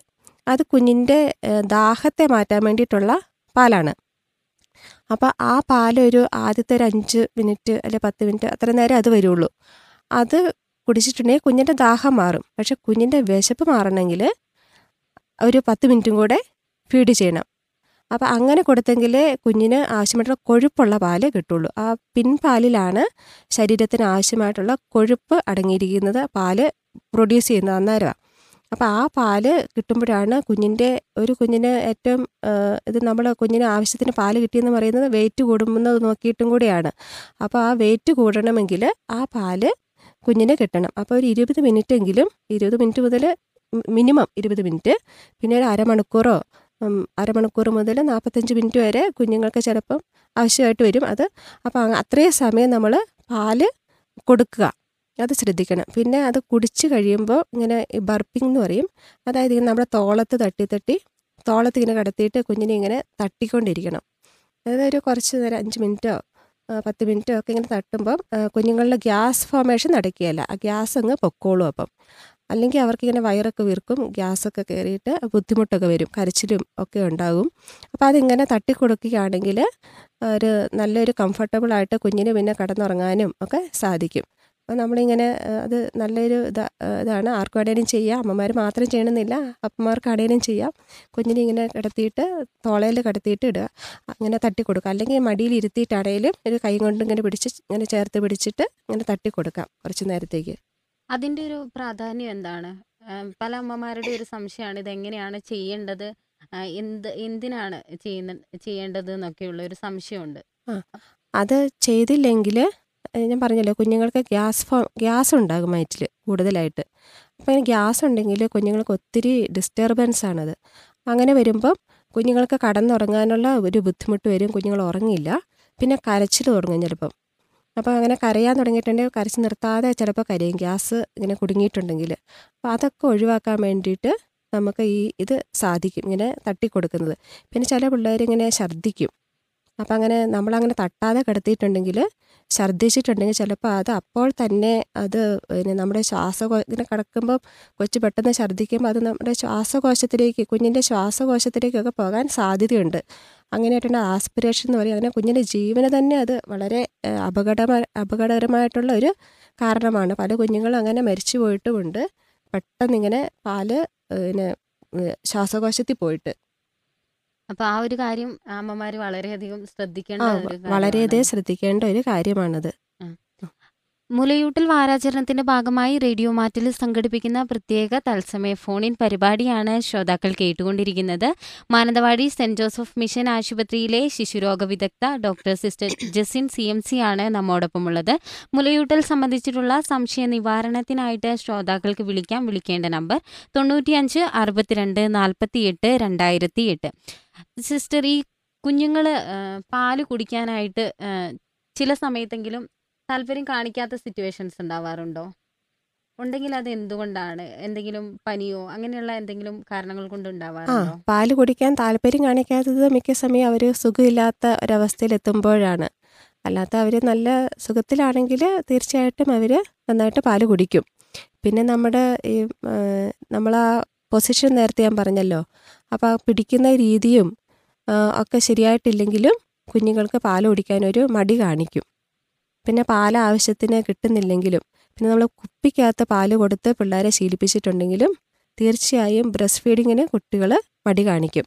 അത് കുഞ്ഞിന്റെ ദാഹത്തെ മാറ്റാൻ വേണ്ടിയിട്ടുള്ള പാലാണ്. അപ്പോൾ ആ പാലൊരു ആദ്യത്തെ ഒരു അഞ്ച് മിനിറ്റ് അല്ലെ പത്ത് മിനിറ്റ് അത്ര നേരം അത് വരുള്ളൂ. അത് കുടിച്ചിട്ടുണ്ടെങ്കിൽ കുഞ്ഞിന്റെ ദാഹം മാറും. പക്ഷെ കുഞ്ഞിന്റെ വിശപ്പ് മാറണമെങ്കിൽ ഒരു പത്ത് മിനിറ്റും കൂടെ ഫീഡ് ചെയ്യണം. അപ്പോൾ അങ്ങനെ കൊടുത്തെങ്കിലേ കുഞ്ഞിന് ആവശ്യമായിട്ടുള്ള കൊഴുപ്പുള്ള പാൽ കിട്ടുള്ളൂ. ആ പിൻപാലിലാണ് ശരീരത്തിന് ആവശ്യമായിട്ടുള്ള കൊഴുപ്പ് അടങ്ങിയിരിക്കുന്നത്. പാൽ പ്രൊഡ്യൂസ് ചെയ്യുന്നത് അന്നേരമാണ് അപ്പോൾ ആ പാൽ കിട്ടുമ്പോഴാണ് കുഞ്ഞിന്റെ ഒരു കുഞ്ഞിന് ഏറ്റവും ഇത് നമ്മൾ കുഞ്ഞിന് ആവശ്യത്തിന് പാൽ കിട്ടിയെന്ന് പറയുന്നത് വെയിറ്റ് കൂടുമെന്നത് നോക്കിയിട്ടും കൂടിയാണ്. അപ്പോൾ ആ വെയിറ്റ് കൂടണമെങ്കിൽ ആ പാൽ കുഞ്ഞിന് കിട്ടണം. അപ്പോൾ ഒരു ഇരുപത് മിനിറ്റ് എങ്കിലും ഇരുപത് മിനിറ്റ് മുതൽ മിനിമം ഇരുപത് മിനിറ്റ് പിന്നെ ഒരു അരമണിക്കൂറോ അരമണിക്കൂർ മുതൽ നാൽപ്പത്തഞ്ച് മിനിറ്റ് വരെ കുഞ്ഞുങ്ങൾക്ക് ചിലപ്പം ആവശ്യമായിട്ട് വരും അത്. അപ്പോൾ അത്രയും സമയം നമ്മൾ പാൽ കൊടുക്കുക. അത് ശ്രദ്ധിക്കണം. പിന്നെ അത് കുടിച്ച് കഴിയുമ്പോൾ ഇങ്ങനെ ബർപ്പിംഗ് എന്ന് പറയും. അതായത് ഇങ്ങനെ നമ്മുടെ തോളത്ത് തട്ടി തട്ടി തോളത്ത് ഇങ്ങനെ കടത്തിയിട്ട് കുഞ്ഞിനെ ഇങ്ങനെ തട്ടിക്കൊണ്ടിരിക്കണം. അതായത് ഒരു കുറച്ച് നേരം അഞ്ച് മിനിറ്റോ പത്ത് മിനിറ്റോ ഒക്കെ ഇങ്ങനെ തട്ടുമ്പം കുഞ്ഞുങ്ങളുടെ ഗ്യാസ് ഫോമേഷൻ നടക്കുകയല്ല. ആ ഗ്യാസ് അങ്ങ് പൊക്കോളും അപ്പം. അല്ലെങ്കിൽ അവർക്കിങ്ങനെ വയറൊക്കെ വീർക്കും ഗ്യാസൊക്കെ കയറിയിട്ട് ബുദ്ധിമുട്ടൊക്കെ വരും കരച്ചിലും ഒക്കെ ഉണ്ടാകും. അപ്പോൾ അതിങ്ങനെ തട്ടിക്കൊടുക്കുകയാണെങ്കിൽ ഒരു നല്ലൊരു കംഫർട്ടബിൾ ആയിട്ട് കുഞ്ഞിന് പിന്നെ കടന്നുറങ്ങാനും ഒക്കെ സാധിക്കും. അപ്പോൾ നമ്മളിങ്ങനെ അത് നല്ലൊരു ഇതാ ഇതാണ്. ഇതാണ് ആർക്കാണേലും ചെയ്യാം. അമ്മമാർ മാത്രം ചെയ്യണമെന്നില്ല. അപ്പന്മാർക്കാണേലും ചെയ്യാം. കുഞ്ഞിനെ ഇങ്ങനെ കിടത്തിയിട്ട് തോളയിൽ കിടത്തിയിട്ട് ഇടുക. അങ്ങനെ തട്ടി കൊടുക്കുക അല്ലെങ്കിൽ മടിയിൽ ഇരുത്തിയിട്ടാണേലും ഒരു കൈ കൊണ്ട് ഇങ്ങനെ പിടിച്ച് ഇങ്ങനെ ചേർത്ത് പിടിച്ചിട്ട് ഇങ്ങനെ തട്ടി കുറച്ച് നേരത്തേക്ക്. അതിന്റെ ഒരു പ്രാധാന്യം എന്താണ്? പല അമ്മമാരുടെ ഒരു സംശയമാണ് ഇതെങ്ങനെയാണ് ചെയ്യേണ്ടത്? എന്ത് എന്തിനാണ് ചെയ്യുന്ന ചെയ്യേണ്ടത് എന്നൊക്കെയുള്ള ഒരു സംശയമുണ്ട്. അത് ചെയ്തില്ലെങ്കിൽ ഞാൻ പറഞ്ഞല്ലോ കുഞ്ഞുങ്ങൾക്ക് ഗ്യാസ് ഫോ ഗ്യാസ് ഉണ്ടാകും വയറ്റിൽ കൂടുതലായിട്ട്. അപ്പം ഈ ഗ്യാസ് ഉണ്ടെങ്കിൽ കുഞ്ഞുങ്ങൾക്ക് ഒത്തിരി ഡിസ്റ്റർബൻസ് ആണത് അങ്ങനെ വരുമ്പം കുഞ്ഞുങ്ങൾക്ക് കടന്നുറങ്ങാനുള്ള ഒരു ബുദ്ധിമുട്ട് വരും കുഞ്ഞുങ്ങൾ ഉറങ്ങില്ല പിന്നെ കരച്ചിൽ തുടങ്ങും ചിലപ്പം. അപ്പോൾ അങ്ങനെ കരയാൻ തുടങ്ങിയിട്ടുണ്ടെങ്കിൽ കരച്ച് നിർത്താതെ ചിലപ്പോൾ കരയും. ഗ്യാസ് ഇങ്ങനെ കുടുങ്ങിയിട്ടുണ്ടെങ്കിൽ. അപ്പോൾ അതൊക്കെ ഒഴിവാക്കാൻ വേണ്ടിയിട്ട് നമുക്ക് ഈ ഇത് സാധിക്കും. ഇങ്ങനെ തട്ടിക്കൊടുക്കുന്നത്. പിന്നെ ചില പിള്ളേർ ഇങ്ങനെ ഛർദ്ദിക്കും. അപ്പം അങ്ങനെ നമ്മളങ്ങനെ തട്ടാതെ കിടത്തിയിട്ടുണ്ടെങ്കിൽ ഛർദ്ദിച്ചിട്ടുണ്ടെങ്കിൽ ചിലപ്പോൾ അത് അപ്പോൾ തന്നെ അത് പിന്നെ നമ്മുടെ ശ്വാസകോ ഇങ്ങനെ കിടക്കുമ്പോൾ കൊച്ചു പെട്ടെന്ന് ഛർദ്ദിക്കുമ്പോൾ അത് നമ്മുടെ ശ്വാസകോശത്തിലേക്ക് കുഞ്ഞിന്റെ ശ്വാസകോശത്തിലേക്കൊക്കെ പോകാൻ സാധ്യതയുണ്ട്. അങ്ങനെയായിട്ടുണ്ട് ആസ്പിറേഷൻ എന്ന് പറയും അങ്ങനെ കുഞ്ഞിന്റെ ജീവന് തന്നെ അത് വളരെ അപകട അപകടകരമായിട്ടുള്ള ഒരു കാരണമാണ്. പല കുഞ്ഞുങ്ങളും അങ്ങനെ മരിച്ചു പോയിട്ടുമുണ്ട്. പെട്ടെന്നിങ്ങനെ പാൽ പിന്നെ ശ്വാസകോശത്തിൽ പോയിട്ട്. അപ്പൊ ആ ഒരു കാര്യം അമ്മമാര് വളരെയധികം ശ്രദ്ധിക്കേണ്ട ഒരു കാര്യമാണ്. വളരെയധികം ശ്രദ്ധിക്കേണ്ട ഒരു കാര്യമാണത്. മുലയൂട്ടൽ വാരാചരണത്തിന്റെ ഭാഗമായി റേഡിയോ മാറ്റിൽ സംഘടിപ്പിക്കുന്ന പ്രത്യേക തത്സമയ ഫോണിൻ പരിപാടിയാണ് ശ്രോതാക്കൾ കേട്ടുകൊണ്ടിരിക്കുന്നത്. മാനന്തവാടി സെന്റ് ജോസഫ് മിഷൻ ആശുപത്രിയിലെ ശിശുരോഗ വിദഗ്ധ doctor sister Jasin C M C ആണ് നമ്മോടൊപ്പമുള്ളത്. മുലയൂട്ടൽ സംബന്ധിച്ചിട്ടുള്ള സംശയ നിവാരണത്തിനായിട്ട് ശ്രോതാക്കൾക്ക് വിളിക്കാം. വിളിക്കേണ്ട നമ്പർ തൊണ്ണൂറ്റിയഞ്ച് അറുപത്തിരണ്ട് നാൽപ്പത്തിയെട്ട് രണ്ടായിരത്തി എട്ട് സിസ്റ്റർ ഈ കുഞ്ഞുങ്ങൾ പാൽ കുടിക്കാനായിട്ട് ചില സമയത്തെങ്കിലും താല്പര്യം കാണിക്കാത്ത സിറ്റുവേഷൻസ് ഉണ്ടാവാറുണ്ടോ? ഉണ്ടെങ്കിൽ അത് എന്തുകൊണ്ടാണ്? എന്തെങ്കിലും പനിയോ അങ്ങനെയുള്ള എന്തെങ്കിലും കാരണങ്ങൾ കൊണ്ട് ഉണ്ടാവാറുണ്ടോ? പാൽ കുടിക്കാൻ താല്പര്യം കാണിക്കാത്തത് മിക്ക സമയം അവർ സുഖമില്ലാത്ത ഒരവസ്ഥയിൽ എത്തുമ്പോഴാണ്. അല്ലാത്ത അവർ നല്ല സുഖത്തിലാണെങ്കിൽ തീർച്ചയായിട്ടും അവർ നന്നായിട്ട് പാൽ കുടിക്കും. പിന്നെ നമ്മുടെ ഈ നമ്മൾ ആ പൊസിഷൻ നേരത്തെ ഞാൻ പറഞ്ഞല്ലോ. അപ്പോൾ പിടിക്കുന്ന രീതിയും ഒക്കെ ശരിയായിട്ടില്ലെങ്കിലും കുഞ്ഞുങ്ങൾക്ക് പാൽ കുടിക്കാനൊരു മടി കാണിക്കും. പിന്നെ പാൽ ആവശ്യത്തിന് കിട്ടുന്നില്ലെങ്കിലും പിന്നെ നമ്മൾ കുപ്പിക്കകത്ത് പാൽ കൊടുത്ത് പിള്ളേരെ ശീലിപ്പിച്ചിട്ടുണ്ടെങ്കിലും തീർച്ചയായും ബ്രസ്റ്റ് ഫീഡിങ്ങിന് കുട്ടികൾ മടി കാണിക്കും.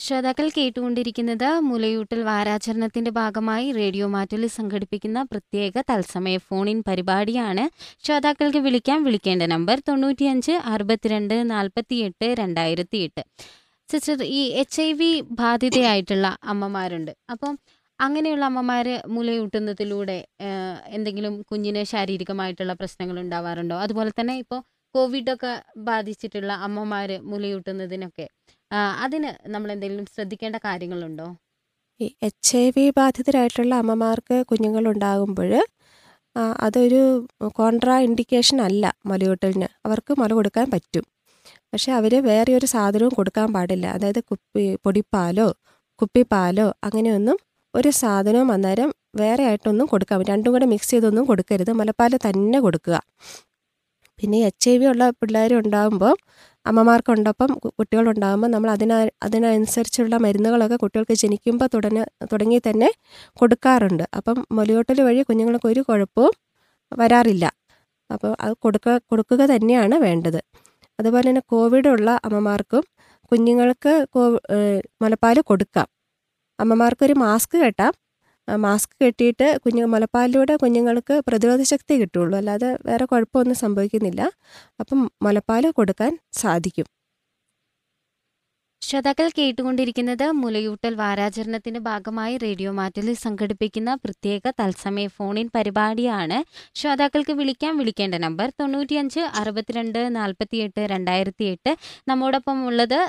ശ്രോതാക്കൾ കേട്ടുകൊണ്ടിരിക്കുന്നത് മുലയൂട്ടൽ വാരാചരണത്തിന്റെ ഭാഗമായി റേഡിയോ മാറ്റിൽ സംഘടിപ്പിക്കുന്ന പ്രത്യേക തത്സമയ ഫോണിൻ പരിപാടിയാണ്. ശ്രോതാക്കൾക്ക് വിളിക്കാൻ വിളിക്കേണ്ട നമ്പർ തൊണ്ണൂറ്റിയഞ്ച് അറുപത്തിരണ്ട് നാൽപ്പത്തിയെട്ട് രണ്ടായിരത്തി എട്ട് സിസ്റ്റർ ഈ എച്ച് ഐ വി ബാധിതയായിട്ടുള്ള അമ്മമാരുണ്ട്. അപ്പം അങ്ങനെയുള്ള അമ്മമാർ മുലയൂട്ടുന്നതിലൂടെ എന്തെങ്കിലും കുഞ്ഞിന് ശാരീരികമായിട്ടുള്ള പ്രശ്നങ്ങൾ ഉണ്ടാവാറുണ്ടോ? അതുപോലെ തന്നെ ഇപ്പോൾ കോവിഡൊക്കെ ബാധിച്ചിട്ടുള്ള അമ്മമാർ മുലയൂട്ടുന്നതിനൊക്കെ അതിന് നമ്മൾ എന്തെങ്കിലും ശ്രദ്ധിക്കേണ്ട കാര്യങ്ങളുണ്ടോ? ഈ എച്ച് ഐ വി ബാധിതരായിട്ടുള്ള അമ്മമാർക്ക് കുഞ്ഞുങ്ങളുണ്ടാകുമ്പോൾ അതൊരു കോൺട്രാ ഇൻഡിക്കേഷൻ അല്ല മുലയൂട്ടലിന്. അവർക്ക് മുല കൊടുക്കാൻ പറ്റും. പക്ഷെ അവർ വേറെ ഒരു സാധനവും കൊടുക്കാൻ പാടില്ല. അതായത് കുപ്പി പൊടിപ്പാലോ കുപ്പിപ്പാലോ അങ്ങനെയൊന്നും ഒരു സാധനവും അന്നേരം വേറെ ആയിട്ടൊന്നും കൊടുക്കാൻ രണ്ടും കൂടെ മിക്സ് ചെയ്തൊന്നും കൊടുക്കരുത്. മുലപ്പാൽ തന്നെ കൊടുക്കുക. പിന്നെ എച്ച് ഐ വി ഉള്ള പിള്ളേർ ഉണ്ടാകുമ്പോൾ അമ്മമാർക്കുണ്ടപ്പം കുട്ടികളുണ്ടാകുമ്പോൾ നമ്മൾ അതിന അതിനനുസരിച്ചുള്ള മരുന്നുകളൊക്കെ കുട്ടികൾക്ക് ജനിക്കുമ്പോൾ തുടങ്ങി തുടങ്ങി തന്നെ കൊടുക്കാറുണ്ട്. അപ്പം മുലയോട്ടൽ വഴി കുഞ്ഞുങ്ങൾക്ക് ഒരു കുഴപ്പവും വരാറില്ല. അപ്പോൾ അത് കൊടുക്കുക കൊടുക്കുക തന്നെയാണ് വേണ്ടത്. അതുപോലെ തന്നെ കോവിഡ് ഉള്ള അമ്മമാർക്കും കുഞ്ഞുങ്ങൾക്ക് മുലപ്പാൽ കൊടുക്കാം. അമ്മമാർക്കൊരു മാസ്ക് കെട്ടാം. മാസ്ക് കെട്ടിയിട്ട് കുഞ്ഞു മുലപ്പാലിലൂടെ കുഞ്ഞുങ്ങൾക്ക് പ്രതിരോധ ശക്തി കിട്ടുള്ളൂ അല്ലാതെ വേറെ കുഴപ്പമൊന്നും സംഭവിക്കുന്നില്ല. അപ്പം മുലപ്പാൽ കൊടുക്കാൻ സാധിക്കും. ശ്രോതാക്കൾ കേട്ടുകൊണ്ടിരിക്കുന്നത് മുലയൂട്ടൽ വാരാചരണത്തിന്റെ ഭാഗമായി റേഡിയോ മാറ്റിൽ സംഘടിപ്പിക്കുന്ന പ്രത്യേക തത്സമയ ഫോണിൻ പരിപാടിയാണ്. ശ്രോതാക്കൾക്ക് വിളിക്കാൻ വിളിക്കേണ്ട നമ്പർ തൊണ്ണൂറ്റിയഞ്ച് അറുപത്തിരണ്ട് നാൽപ്പത്തിയെട്ട് രണ്ടായിരത്തി എട്ട് നമ്മോടൊപ്പം ഉള്ളത്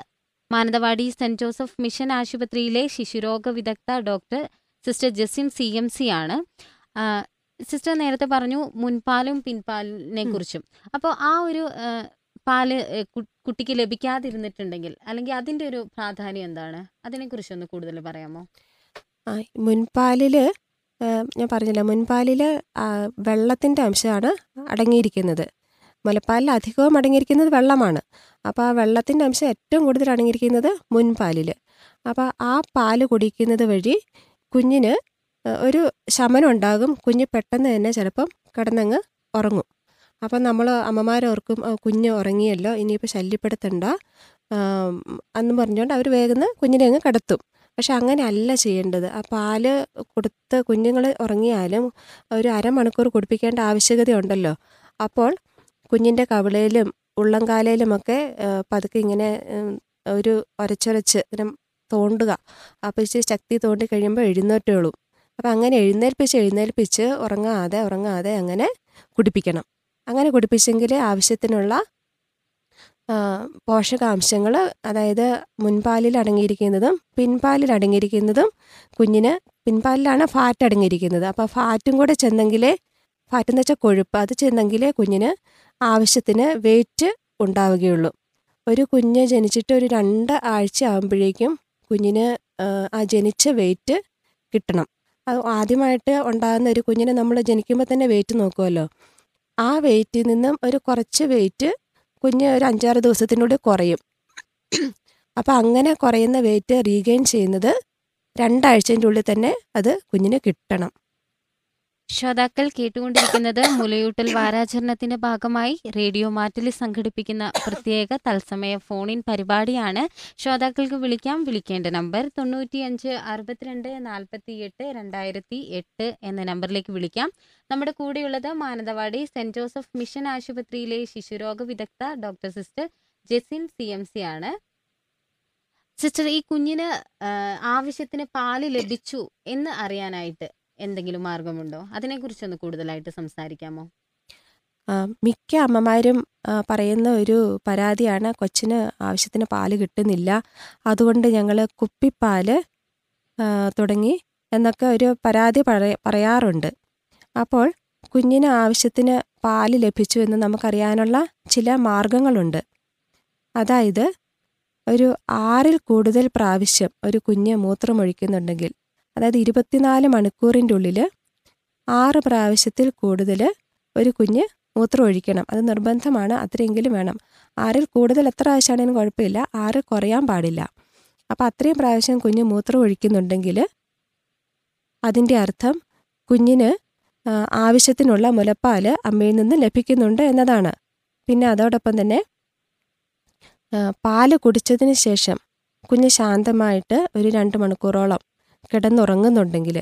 മാനന്തവാടി സെന്റ് ജോസഫ് മിഷൻ ആശുപത്രിയിലെ ശിശുരോഗ വിദഗ്ധ doctor sister Jasin C M C ആണ്. സിസ്റ്റർ നേരത്തെ പറഞ്ഞു മുൻപാലും പിൻപാലിനെ കുറിച്ചും. അപ്പോൾ ആ ഒരു പാൽ കുട്ടിക്ക് ലഭിക്കാതിരുന്നിട്ടുണ്ടെങ്കിൽ അല്ലെങ്കിൽ അതിന്റെ ഒരു പ്രാധാന്യം എന്താണ്? അതിനെക്കുറിച്ച് ഒന്ന് കൂടുതൽ പറയാമോ? മുൻപാലിൽ മുൻപാലിൽ ഞാൻ പറഞ്ഞില്ല മുൻപാലിൽ വെള്ളത്തിന്റെ അംശമാണ് അടങ്ങിയിരിക്കുന്നത്. മുലപ്പാലിൽ അധികവും അടങ്ങിയിരിക്കുന്നത് വെള്ളമാണ്. അപ്പോൾ ആ വെള്ളത്തിന്റെ അംശം ഏറ്റവും കൂടുതൽ അടങ്ങിയിരിക്കുന്നത് മുൻപാലിൽ അപ്പോൾ ആ പാൽ കുടിക്കുന്നത് വഴി കുഞ്ഞിന് ഒരു ശമനം ഉണ്ടാകും കുഞ്ഞ് പെട്ടെന്ന് തന്നെ ചിലപ്പം കിടന്നങ്ങ് ഉറങ്ങും. അപ്പം നമ്മൾ അമ്മമാരോർക്കും "ആ, കുഞ്ഞ് ഉറങ്ങിയല്ലോ ഇനിയിപ്പോൾ ശല്യപ്പെടുത്തണ്ട. അന്ന് പറഞ്ഞുകൊണ്ട് അവർ വേഗം കുഞ്ഞിനെ അങ്ങ് കിടത്തും. പക്ഷെ അങ്ങനെ അല്ല ചെയ്യേണ്ടത്. ആ പാൽ കൊടുത്ത് കുഞ്ഞുങ്ങൾ ഉറങ്ങിയാലും ഒരു അരമണിക്കൂർ കുടിപ്പിക്കേണ്ട ആവശ്യകതയുണ്ടല്ലോ. അപ്പോൾ കുഞ്ഞിന്റെ കവിളയിലും ഉള്ളംകാലയിലുമൊക്കെ പതുക്കെ ഇങ്ങനെ ഒരു ഒരച്ചൊരച്ച് ഇങ്ങനെ തോണ്ടുക. അപ്പോൾ ഇച്ചിരി ശക്തി തോണ്ടി കഴിയുമ്പോൾ എഴുന്നേറ്റുള്ളൂ അപ്പോൾ അങ്ങനെ എഴുന്നേൽപ്പിച്ച് എഴുന്നേൽപ്പിച്ച് ഉറങ്ങാതെ ഉറങ്ങാതെ അങ്ങനെ കുടിപ്പിക്കണം. അങ്ങനെ കുടിപ്പിച്ചെങ്കിൽ ആവശ്യത്തിനുള്ള പോഷകാംശങ്ങൾ അതായത് മുൻപാലിൽ അടങ്ങിയിരിക്കുന്നതും പിൻപാലിൽ അടങ്ങിയിരിക്കുന്നതും കുഞ്ഞിന് പിൻപാലിലാണ് ഫാറ്റ് അടങ്ങിയിരിക്കുന്നത്. അപ്പോൾ ഫാറ്റും കൂടെ ചെന്നെങ്കിലേ ഫാറ്റ് എന്ന് വെച്ചാൽ കൊഴുപ്പ് അത് ചെന്നെങ്കിലേ കുഞ്ഞിന് ആവശ്യത്തിന് വെയിറ്റ് ഉണ്ടാവുകയുള്ളൂ. ഒരു കുഞ്ഞ് ജനിച്ചിട്ട് ഒരു രണ്ട് ആഴ്ച ആകുമ്പോഴേക്കും കുഞ്ഞിന് ആ, ജനിച്ച വെയിറ്റ് കിട്ടണം. അത് ആദ്യമായിട്ട് ഉണ്ടാകുന്ന ഒരു കുഞ്ഞിനെ നമ്മൾ ജനിക്കുമ്പോൾ തന്നെ വെയിറ്റ് നോക്കുമല്ലോ ആ വെയിറ്റിൽ നിന്നും ഒരു കുറച്ച് വെയിറ്റ് കുഞ്ഞ് ഒരു അഞ്ചാറ് ദിവസത്തിനുള്ളിൽ കുറയും. അപ്പോൾ അങ്ങനെ കുറയുന്ന വെയിറ്റ് റീഗെയിൻ ചെയ്യുന്നത് രണ്ടാഴ്ചന്റെ ഉള്ളിൽ തന്നെ അത് കുഞ്ഞിന് കിട്ടണം. ശ്രോതാക്കൾ കേട്ടുകൊണ്ടിരിക്കുന്നത് മുലയൂട്ടൽ വാരാചരണത്തിന്റെ ഭാഗമായി റേഡിയോ മാറ്റിൽ സംഘടിപ്പിക്കുന്ന പ്രത്യേക തത്സമയ ഫോണിൻ പരിപാടിയാണ്. ശ്രോതാക്കൾക്ക് വിളിക്കാം. വിളിക്കേണ്ട നമ്പർ തൊണ്ണൂറ്റിയഞ്ച് അറുപത്തിരണ്ട് നാൽപ്പത്തി എട്ട് രണ്ടായിരത്തി എട്ട് എന്ന നമ്പറിലേക്ക് വിളിക്കാം. നമ്മുടെ കൂടെയുള്ളത് മാനന്തവാടി സെന്റ് ജോസഫ് മിഷൻ ആശുപത്രിയിലെ ശിശുരോഗ വിദഗ്ധ doctor sister Jesin C M C ആണ്. സിസ്റ്റർ ഈ കുഞ്ഞിന് ആവശ്യത്തിന് പാൽ ലഭിച്ചു എന്ന് അറിയാനായിട്ട് എന്തെങ്കിലും മാർഗമുണ്ടോ? അതിനെക്കുറിച്ചൊന്ന് കൂടുതലായിട്ട് സംസാരിക്കാമോ? മിക്ക അമ്മമാരും പറയുന്ന ഒരു പരാതിയാണ് കൊച്ചിന് ആവശ്യത്തിന് പാൽ കിട്ടുന്നില്ല. അതുകൊണ്ട് ഞങ്ങൾ കുപ്പിപ്പാൽ തുടങ്ങി എന്നൊക്കെ ഒരു പരാതി പറയാറുണ്ട്. അപ്പോൾ കുഞ്ഞിന് ആവശ്യത്തിന് പാൽ ലഭിച്ചു എന്ന് നമുക്കറിയാനുള്ള ചില മാർഗങ്ങളുണ്ട്. അതായത് ഒരു ആറിൽ കൂടുതൽ പ്രാവശ്യം ഒരു കുഞ്ഞ് മൂത്രമൊഴിക്കുന്നുണ്ടെങ്കിൽ അതായത് ഇരുപത്തിനാല് മണിക്കൂറിന്റെ ഉള്ളിൽ ആറ് പ്രാവശ്യത്തിൽ കൂടുതൽ ഒരു കുഞ്ഞ് മൂത്രം ഒഴിക്കണം അത് നിർബന്ധമാണ് അത്രയെങ്കിലും വേണം. ആറിൽ കൂടുതൽ എത്ര പ്രാവശ്യമാണെങ്കിലും കുഴപ്പമില്ല. ആറ് കുറയാൻ പാടില്ല. അപ്പോൾ അത്രയും പ്രാവശ്യം കുഞ്ഞ് മൂത്രം ഒഴിക്കുന്നുണ്ടെങ്കിൽ അതിന്റെ അർത്ഥം കുഞ്ഞിന് ആവശ്യത്തിനുള്ള മുലപ്പാൽ അമ്മയിൽ നിന്ന് ലഭിക്കുന്നുണ്ട് എന്നതാണ്. പിന്നെ അതോടൊപ്പം തന്നെ പാൽ കുടിച്ചതിന് ശേഷം കുഞ്ഞ് ശാന്തമായിട്ട് ഒരു രണ്ട് മണിക്കൂറോളം കിടന്നുറങ്ങുന്നുണ്ടെങ്കിൽ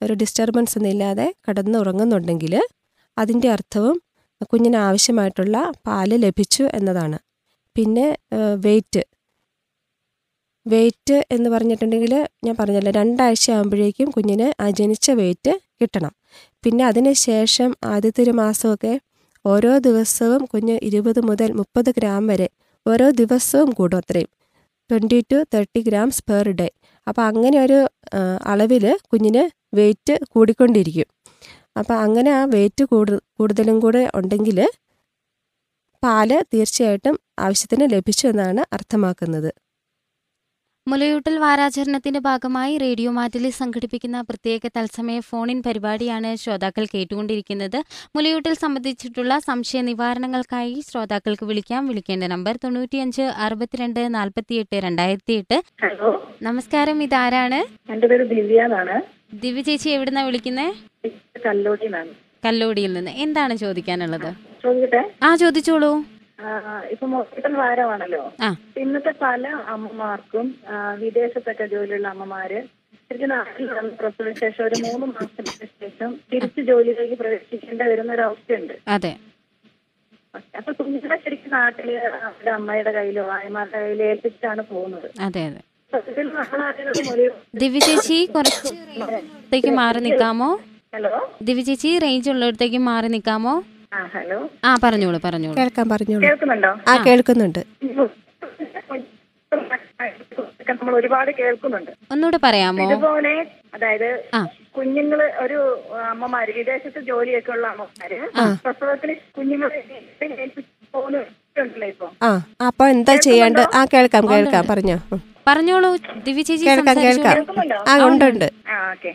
ഒരു ഡിസ്റ്റർബൻസ് ഒന്നും ഇല്ലാതെ കിടന്നുറങ്ങുന്നുണ്ടെങ്കിൽ അതിന്റെ അർത്ഥവും കുഞ്ഞിന് ആവശ്യമായിട്ടുള്ള പാൽ ലഭിച്ചു എന്നതാണ്. പിന്നെ വെയിറ്റ് വെയിറ്റ് എന്ന് പറഞ്ഞിട്ടുണ്ടെങ്കിൽ ഞാൻ പറഞ്ഞല്ലോ രണ്ടാഴ്ച ആകുമ്പോഴേക്കും കുഞ്ഞിന് ആ ജനിച്ച വെയിറ്റ് കിട്ടണം. പിന്നെ അതിന് ശേഷം ആദ്യത്തെ ഒരു മാസമൊക്കെ ഓരോ ദിവസവും കുഞ്ഞ് ഇരുപത് മുതൽ മുപ്പത് ഗ്രാം വരെ ഓരോ ദിവസവും കൂടും അത്രയും. Twenty to thirty grams per day അപ്പോൾ അങ്ങനെ ഒരു അളവിൽ കുഞ്ഞിന് വെയിറ്റ് കൂടിക്കൊണ്ടിരിക്കും. അപ്പോൾ അങ്ങനെ ആ വെയിറ്റ് കൂടു കൂടുതലും കൂടെ ഉണ്ടെങ്കിൽ പാൽ തീർച്ചയായിട്ടും ആവശ്യത്തിന് ലഭിച്ചു എന്നാണ് അർത്ഥമാക്കുന്നത്. മുലയൂട്ടൽ വാരാചരണത്തിന്റെ ഭാഗമായി റേഡിയോ മാറ്റിലി സംഘടിപ്പിക്കുന്ന പ്രത്യേക തത്സമയ ഫോണിൻ പരിപാടിയാണ് ശ്രോതാക്കൾ കേട്ടുകൊണ്ടിരിക്കുന്നത്. മുലയൂട്ടൽ സംബന്ധിച്ചിട്ടുള്ള സംശയ നിവാരണങ്ങൾക്കായി ശ്രോതാക്കൾക്ക് വിളിക്കാം. വിളിക്കേണ്ട നമ്പർ തൊണ്ണൂറ്റിയഞ്ച് അറുപത്തിരണ്ട് നാൽപ്പത്തിയെട്ട് രണ്ടായിരത്തി എട്ട് നമസ്കാരം ഇതാരാണ്? എന്റെ പേര് ദിവ്യ എന്നാണ് ദിവ്യ ചേച്ചി എവിടുന്നാ വിളിക്കുന്നേ? കല്ലോടി കല്ലോടിയിൽ നിന്ന്. എന്താണ് ചോദിക്കാനുള്ളത്? ആ ചോദിച്ചോളൂ. ഇപ്പൊ ഹോസ്പിറ്റൽ വാരമാണല്ലോ. ഇന്നത്തെ പല അമ്മമാർക്കും വിദേശത്തൊക്കെ ജോലിയുള്ള അമ്മമാര് ശരിക്കും നാട്ടിൽ വന്ന് പ്രസവിച്ച ശേഷം ഒരു മൂന്ന് മാസത്തിന് ശേഷം തിരിച്ച് ജോലിയിലേക്ക് പ്രവേശിക്കേണ്ട വരുന്ന ഒരു അവസ്ഥയുണ്ട് അതെ. അപ്പൊ കുഞ്ഞിനെ ശരിക്കും നാട്ടിൽ അവരുടെ അമ്മയുടെ കയ്യിലോ ആയമാരുടെ കയ്യിലോ ഏൽപ്പിച്ചാണ് പോകുന്നത്. അതെ അതെ. സത്യത്തിൽ കുറച്ച് മാറി നിൽക്കാമോ? ഹലോ? ദിവ്യചേച്ചി റേഞ്ച് ഉള്ളിടത്തേക്ക് മാറി നിൽക്കാമോ? ഹലോ. ആ പറഞ്ഞോളൂ പറഞ്ഞോളൂ. കേൾക്കാൻ പറഞ്ഞോളൂ. കേൾക്കുന്നുണ്ടോ? ആ കേൾക്കുന്നുണ്ട്. നമ്മൾ ഒരുപാട് കേൾക്കുന്നുണ്ട്. ഒന്നുകൂടെ പറയാമോ? ഇതുപോലെ അതായത് ആ. കുഞ്ഞുങ്ങൾ ഒരു അമ്മമാര് വിദേശത്ത് ജോലിയൊക്കെ ഉള്ള അമ്മമാര് പ്രസവത്തിന് കുഞ്ഞുങ്ങളെ ഏൽപ്പിച്ച് പോകുന്നുണ്ടല്ലോ ഇപ്പൊ. ആ അപ്പൊ എന്താ ചെയ്യാണ്ട് ആ കേൾക്കാം കേൾക്കാം പറഞ്ഞോ. പറഞ്ഞോളൂ ദിവ്യ ചേച്ചി കേൾക്കാം. കേൾക്കാം. ആ ഉണ്ട് ഉണ്ട്. ആ ഓക്കെ.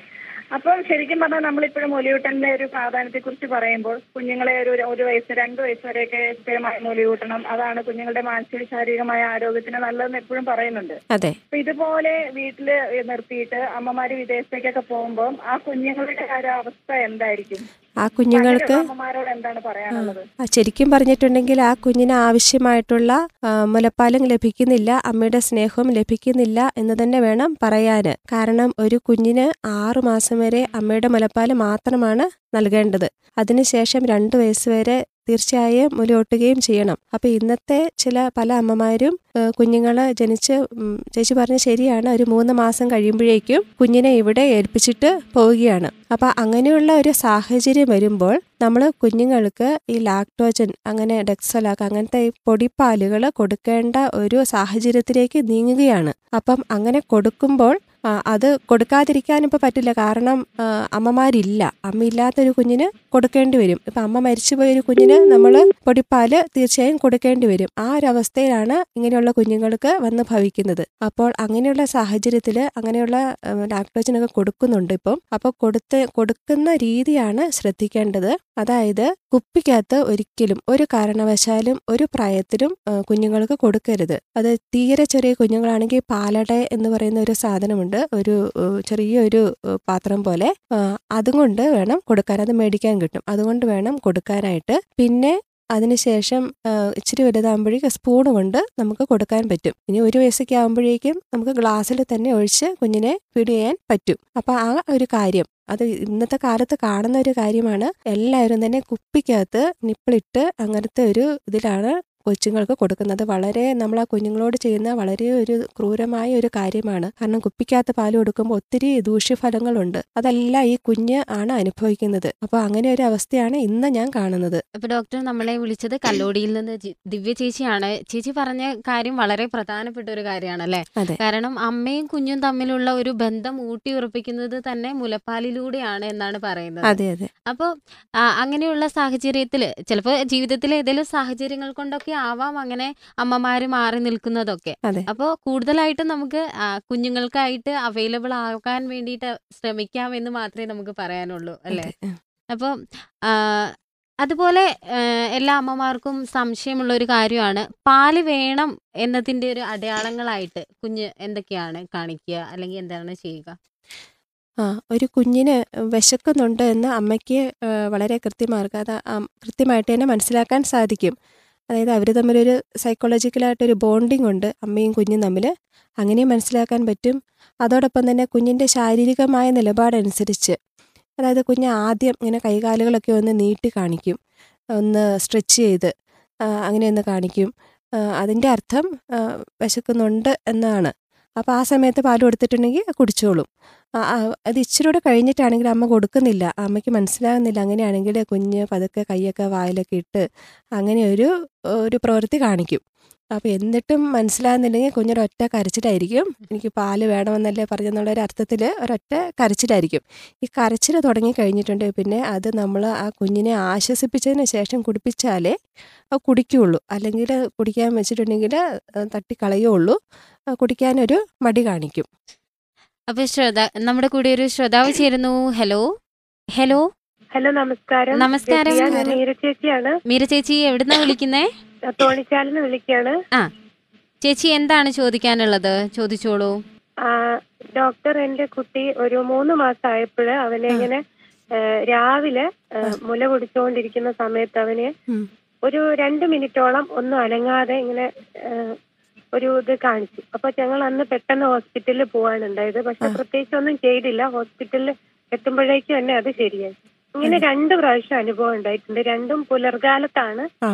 അപ്പം ശരിക്കും പറഞ്ഞാൽ നമ്മളിപ്പോഴും ഒലിയൂട്ടലിന്റെ ഒരു പ്രാധാന്യത്തെ കുറിച്ച് പറയുമ്പോൾ കുഞ്ഞുങ്ങളെ ഒരു ഒരു വയസ്സ് രണ്ട് വയസ്സ് വരെയൊക്കെ സ്ഥിരമായി ഒലിയൂട്ടണം. അതാണ് കുഞ്ഞുങ്ങളുടെ മാനസിക ശാരീരികമായ ആരോഗ്യത്തിന് നല്ലതെന്ന് എപ്പോഴും പറയുന്നുണ്ട്. അപ്പൊ ഇതുപോലെ വീട്ടിൽ നിർത്തിയിട്ട് അമ്മമാര് വിദേശത്തേക്കൊക്കെ പോകുമ്പോൾ ആ കുഞ്ഞുങ്ങളുടെ ഒരു അവസ്ഥ എന്തായിരിക്കും? ആ കുഞ്ഞുങ്ങൾക്ക് ശരിക്കും പറഞ്ഞിട്ടുണ്ടെങ്കിൽ ആ കുഞ്ഞിന് ആവശ്യമായിട്ടുള്ള മുലപ്പാലും ലഭിക്കുന്നില്ല അമ്മയുടെ സ്നേഹവും ലഭിക്കുന്നില്ല എന്ന് തന്നെ വേണം പറയാന്. കാരണം ഒരു കുഞ്ഞിന് ആറു മാസം വരെ അമ്മയുടെ മുലപ്പാൽ മാത്രമാണ് നൽകേണ്ടത്. അതിനുശേഷം രണ്ട് വയസ്സ് വരെ തീർച്ചയായും മുലയൂട്ടുകയും ചെയ്യണം. അപ്പൊ ഇന്നത്തെ ചില പല അമ്മമാരും കുഞ്ഞുങ്ങളെ ജനിച്ച് ചേച്ചി പറഞ്ഞ ശരിയാണ്. ഒരു മൂന്ന് മാസം കഴിയുമ്പോഴേക്കും കുഞ്ഞിനെ ഇവിടെ ഏൽപ്പിച്ചിട്ട് പോവുകയാണ്. അപ്പൊ അങ്ങനെയുള്ള ഒരു സാഹചര്യം വരുമ്പോൾ നമ്മൾ കുഞ്ഞുങ്ങൾക്ക് ഈ ലാക്ടോജൻ അങ്ങനെ ഡെക്സലാക്ക് അങ്ങനത്തെ ഈ പൊടിപ്പാലുകൾ കൊടുക്കേണ്ട ഒരു സാഹചര്യത്തിലേക്ക് നീങ്ങുകയാണ്. അപ്പം അങ്ങനെ കൊടുക്കുമ്പോൾ അത് കൊടുക്കാതിരിക്കാൻ ഇപ്പോൾ പറ്റില്ല. കാരണം അമ്മമാരില്ല. അമ്മയില്ലാത്തൊരു കുഞ്ഞിന് കൊടുക്കേണ്ടി വരും. ഇപ്പം അമ്മ മരിച്ചുപോയ ഒരു കുഞ്ഞിന് നമ്മൾ പൊടിപ്പാൽ തീർച്ചയായും കൊടുക്കേണ്ടി വരും. ആ ഒരു അവസ്ഥയിലാണ് ഇങ്ങനെയുള്ള കുഞ്ഞുങ്ങൾക്ക് വന്ന് ഭവിക്കുന്നത്. അപ്പോൾ അങ്ങനെയുള്ള സാഹചര്യത്തിൽ അങ്ങനെയുള്ള ലാക്ടോജനൊക്കെ കൊടുക്കുന്നുണ്ട് ഇപ്പം. അപ്പോൾ കൊടുത്ത് കൊടുക്കുന്ന രീതിയാണ് ശ്രദ്ധിക്കേണ്ടത്. അതായത് കുപ്പിക്കകത്ത് ഒരിക്കലും ഒരു കാരണവശാലും ഒരു പ്രായത്തിലും കുഞ്ഞുങ്ങൾക്ക് കൊടുക്കരുത്. അത് തീരെ ചെറിയ കുഞ്ഞുങ്ങളാണെങ്കിൽ പാലട എന്ന് പറയുന്ന ഒരു സാധനമുണ്ട്. ഒരു ചെറിയൊരു പാത്രം പോലെ. അതുകൊണ്ട് വേണം കൊടുക്കാൻ. അത് മേടിക്കാൻ കിട്ടും. അതുകൊണ്ട് വേണം കൊടുക്കാനായിട്ട്. പിന്നെ അതിനുശേഷം ഇച്ചിരി വലുതാകുമ്പോഴേക്കും സ്പൂൺ കൊണ്ട് നമുക്ക് കൊടുക്കാൻ പറ്റും. ഇനി ഒരു വയസ്സൊക്കെ ആകുമ്പോഴേക്കും നമുക്ക് ഗ്ലാസ്സിൽ തന്നെ ഒഴിച്ച് കുഞ്ഞിനെ ഫീഡ് ചെയ്യാൻ പറ്റും. അപ്പോൾ ആ ഒരു കാര്യം. അത് ഇന്നത്തെ കാലത്ത് കാണുന്ന ഒരു കാര്യമാണ്. എല്ലാവരും തന്നെ കുപ്പിക്കകത്ത് നിപ്പിളിട്ട് അങ്ങനത്തെ ഒരു ഇതിലാണ് കൊച്ചുങ്ങൾക്ക് കൊടുക്കുന്നത് വളരെ നമ്മൾ ആ കുഞ്ഞുങ്ങളോട് ചെയ്യുന്ന വളരെ ഒരു ക്രൂരമായ ഒരു കാര്യമാണ്. കാരണം കുപ്പിക്കകത്ത് പാൽ കൊടുക്കുമ്പോൾ ഒത്തിരി ദൂഷ്യഫലങ്ങളുണ്ട്. അതെല്ലാം ഈ കുഞ്ഞ് ആണ് അനുഭവിക്കുന്നത്. അപ്പോൾ അങ്ങനെ ഒരു അവസ്ഥയാണ് ഇന്ന് ഞാൻ കാണുന്നത്. അപ്പൊ ഡോക്ടർ നമ്മളെ വിളിച്ചത് കല്ലോടിയിൽ നിന്ന് ദിവ്യ ചേച്ചിയാണ്. ചേച്ചി പറഞ്ഞ കാര്യം വളരെ പ്രധാനപ്പെട്ട ഒരു കാര്യമാണ് അല്ലേ കാരണം അമ്മയും കുഞ്ഞും തമ്മിലുള്ള ഒരു ബന്ധം ഊട്ടി ഉറപ്പിക്കുന്നത് തന്നെ മുലപ്പാലിലൂടെയാണ് എന്നാണ് പറയുന്നത്. അതെ അതെ. അപ്പോൾ അങ്ങനെയുള്ള സാഹചര്യത്തിൽ ചിലപ്പോൾ ജീവിതത്തിലെ ഏതെങ്കിലും സാഹചര്യങ്ങൾ കൊണ്ടൊക്കെ ആവാം അങ്ങനെ അമ്മമാര് മാറി നിൽക്കുന്നതൊക്കെ. അപ്പോൾ കൂടുതലായിട്ട് നമുക്ക് കുഞ്ഞുങ്ങൾക്കായിട്ട് അവൈലബിൾ ആകാൻ വേണ്ടിയിട്ട് ശ്രമിക്കാം എന്ന് മാത്രമേ നമുക്ക് പറയാനുള്ളൂ അല്ലേ. അപ്പോൾ അതുപോലെ എല്ലാ അമ്മമാർക്കും സംശയമുള്ള ഒരു കാര്യമാണ്. പാൽ വേണം എന്നതിന്റെ ഒരു അടയാളങ്ങളായിട്ട് കുഞ്ഞ് എന്തൊക്കെയാണ് കാണിക്കുക? അല്ലെങ്കിൽ എന്താണ് ചെയ്യുക? ആ ഒരു കുഞ്ഞിന് വിശക്കുന്നുണ്ട് എന്ന് അമ്മയ്ക്ക് വളരെ കൃത്യമാർഗ അത് കൃത്യമായിട്ട് തന്നെ മനസ്സിലാക്കാൻ സാധിക്കും. അതായത് അവർ തമ്മിലൊരു സൈക്കോളജിക്കലായിട്ടൊരു ബോണ്ടിങ് ഉണ്ട് അമ്മയും കുഞ്ഞും തമ്മിൽ അങ്ങനെ മനസ്സിലാക്കാൻ പറ്റും. അതോടൊപ്പം തന്നെ കുഞ്ഞിന്റെ ശാരീരികമായ നിലപാടനുസരിച്ച് അതായത് കുഞ്ഞ് ആദ്യം ഇങ്ങനെ കൈകാലുകളൊക്കെ ഒന്ന് നീട്ടി കാണിക്കും ഒന്ന് സ്ട്രെച്ച് ചെയ്ത് അങ്ങനെ ഒന്ന് കാണിക്കും. അതിന്റെ അർത്ഥം വിശക്കുന്നുണ്ട് എന്നാണ്. അപ്പോൾ ആ സമയത്ത് പാൽ കൊടുത്തിട്ടുണ്ടെങ്കിൽ കുടിച്ചോളും. അത് ഇച്ചിരി കൂടെ കഴിഞ്ഞിട്ടാണെങ്കിൽ അമ്മ കൊടുക്കുന്നില്ല. അമ്മയ്ക്ക് മനസ്സിലാകുന്നില്ല. അങ്ങനെയാണെങ്കിൽ കുഞ്ഞ് പതുക്കെ കൈയൊക്കെ വായിലൊക്കെ ഇട്ട് അങ്ങനെ ഒരു ഒരു പ്രവൃത്തി കാണിക്കും. അപ്പോൾ എന്നിട്ടും മനസ്സിലാകുന്നില്ലെങ്കിൽ കുഞ്ഞൊരൊറ്റ കരച്ചിലായിരിക്കും. എനിക്ക് പാൽ വേണമെന്നല്ലേ പറഞ്ഞെന്നുള്ള ഒരു അർത്ഥത്തിൽ ഒരൊറ്റ കരച്ചിലായിരിക്കും. ഈ കരച്ചിൽ തുടങ്ങി കഴിഞ്ഞിട്ടുണ്ട്. പിന്നെ അത് നമ്മൾ ആ കുഞ്ഞിനെ ആശ്വസിപ്പിച്ചതിന് ശേഷം കുടിപ്പിച്ചാലേ അത് കുടിക്കുകയുള്ളൂ. അല്ലെങ്കിൽ കുടിക്കാൻ വെച്ചിട്ടുണ്ടെങ്കിൽ തട്ടിക്കളയുള്ളൂ കുടിക്കാനൊരു മടി കാണിക്കും. അപ്പൊ ശ്രോതാ നമ്മുടെ കൂടെ ഒരു ശ്രോതാവ് ചേരുന്നു. ഹലോ ഹലോ ഹലോ നമസ്കാരം. നമസ്കാരം. മീര ചേച്ചിയാണ്. മീര ചേച്ചി എവിടുന്നാ വിളിക്കുന്നേ? തോണിച്ചാലിന്ന് വിളിക്കാണ്. ആ ചേച്ചി എന്താണ് ചോദിക്കാനുള്ളത്? ചോദിച്ചോളൂ. ഡോക്ടർ എന്റെ കുട്ടി ഒരു മൂന്ന് മാസമായപ്പോഴ് അവനെ ഇങ്ങനെ രാവിലെ മുല കുടിച്ചുകൊണ്ടിരിക്കുന്ന സമയത്ത് അവന് ഒരു രണ്ട് മിനിറ്റോളം ഒന്നും അനങ്ങാതെ ഇങ്ങനെ ഒരു ഇത് കാണിച്ചു. അപ്പൊ ഞങ്ങൾ അന്ന് പെട്ടെന്ന് ഹോസ്പിറ്റലിൽ പോവാണ് ഉണ്ടായത് പക്ഷെ പ്രത്യേകിച്ച് ഒന്നും ചെയ്തില്ല. ഹോസ്പിറ്റലിൽ എത്തുമ്പോഴേക്കും തന്നെ അത് ശരിയായി. ഇങ്ങനെ രണ്ട് പ്രാവശ്യം അനുഭവം ഉണ്ടായിട്ടുണ്ട്. രണ്ടും പുലർകാലത്താണ്. ആ.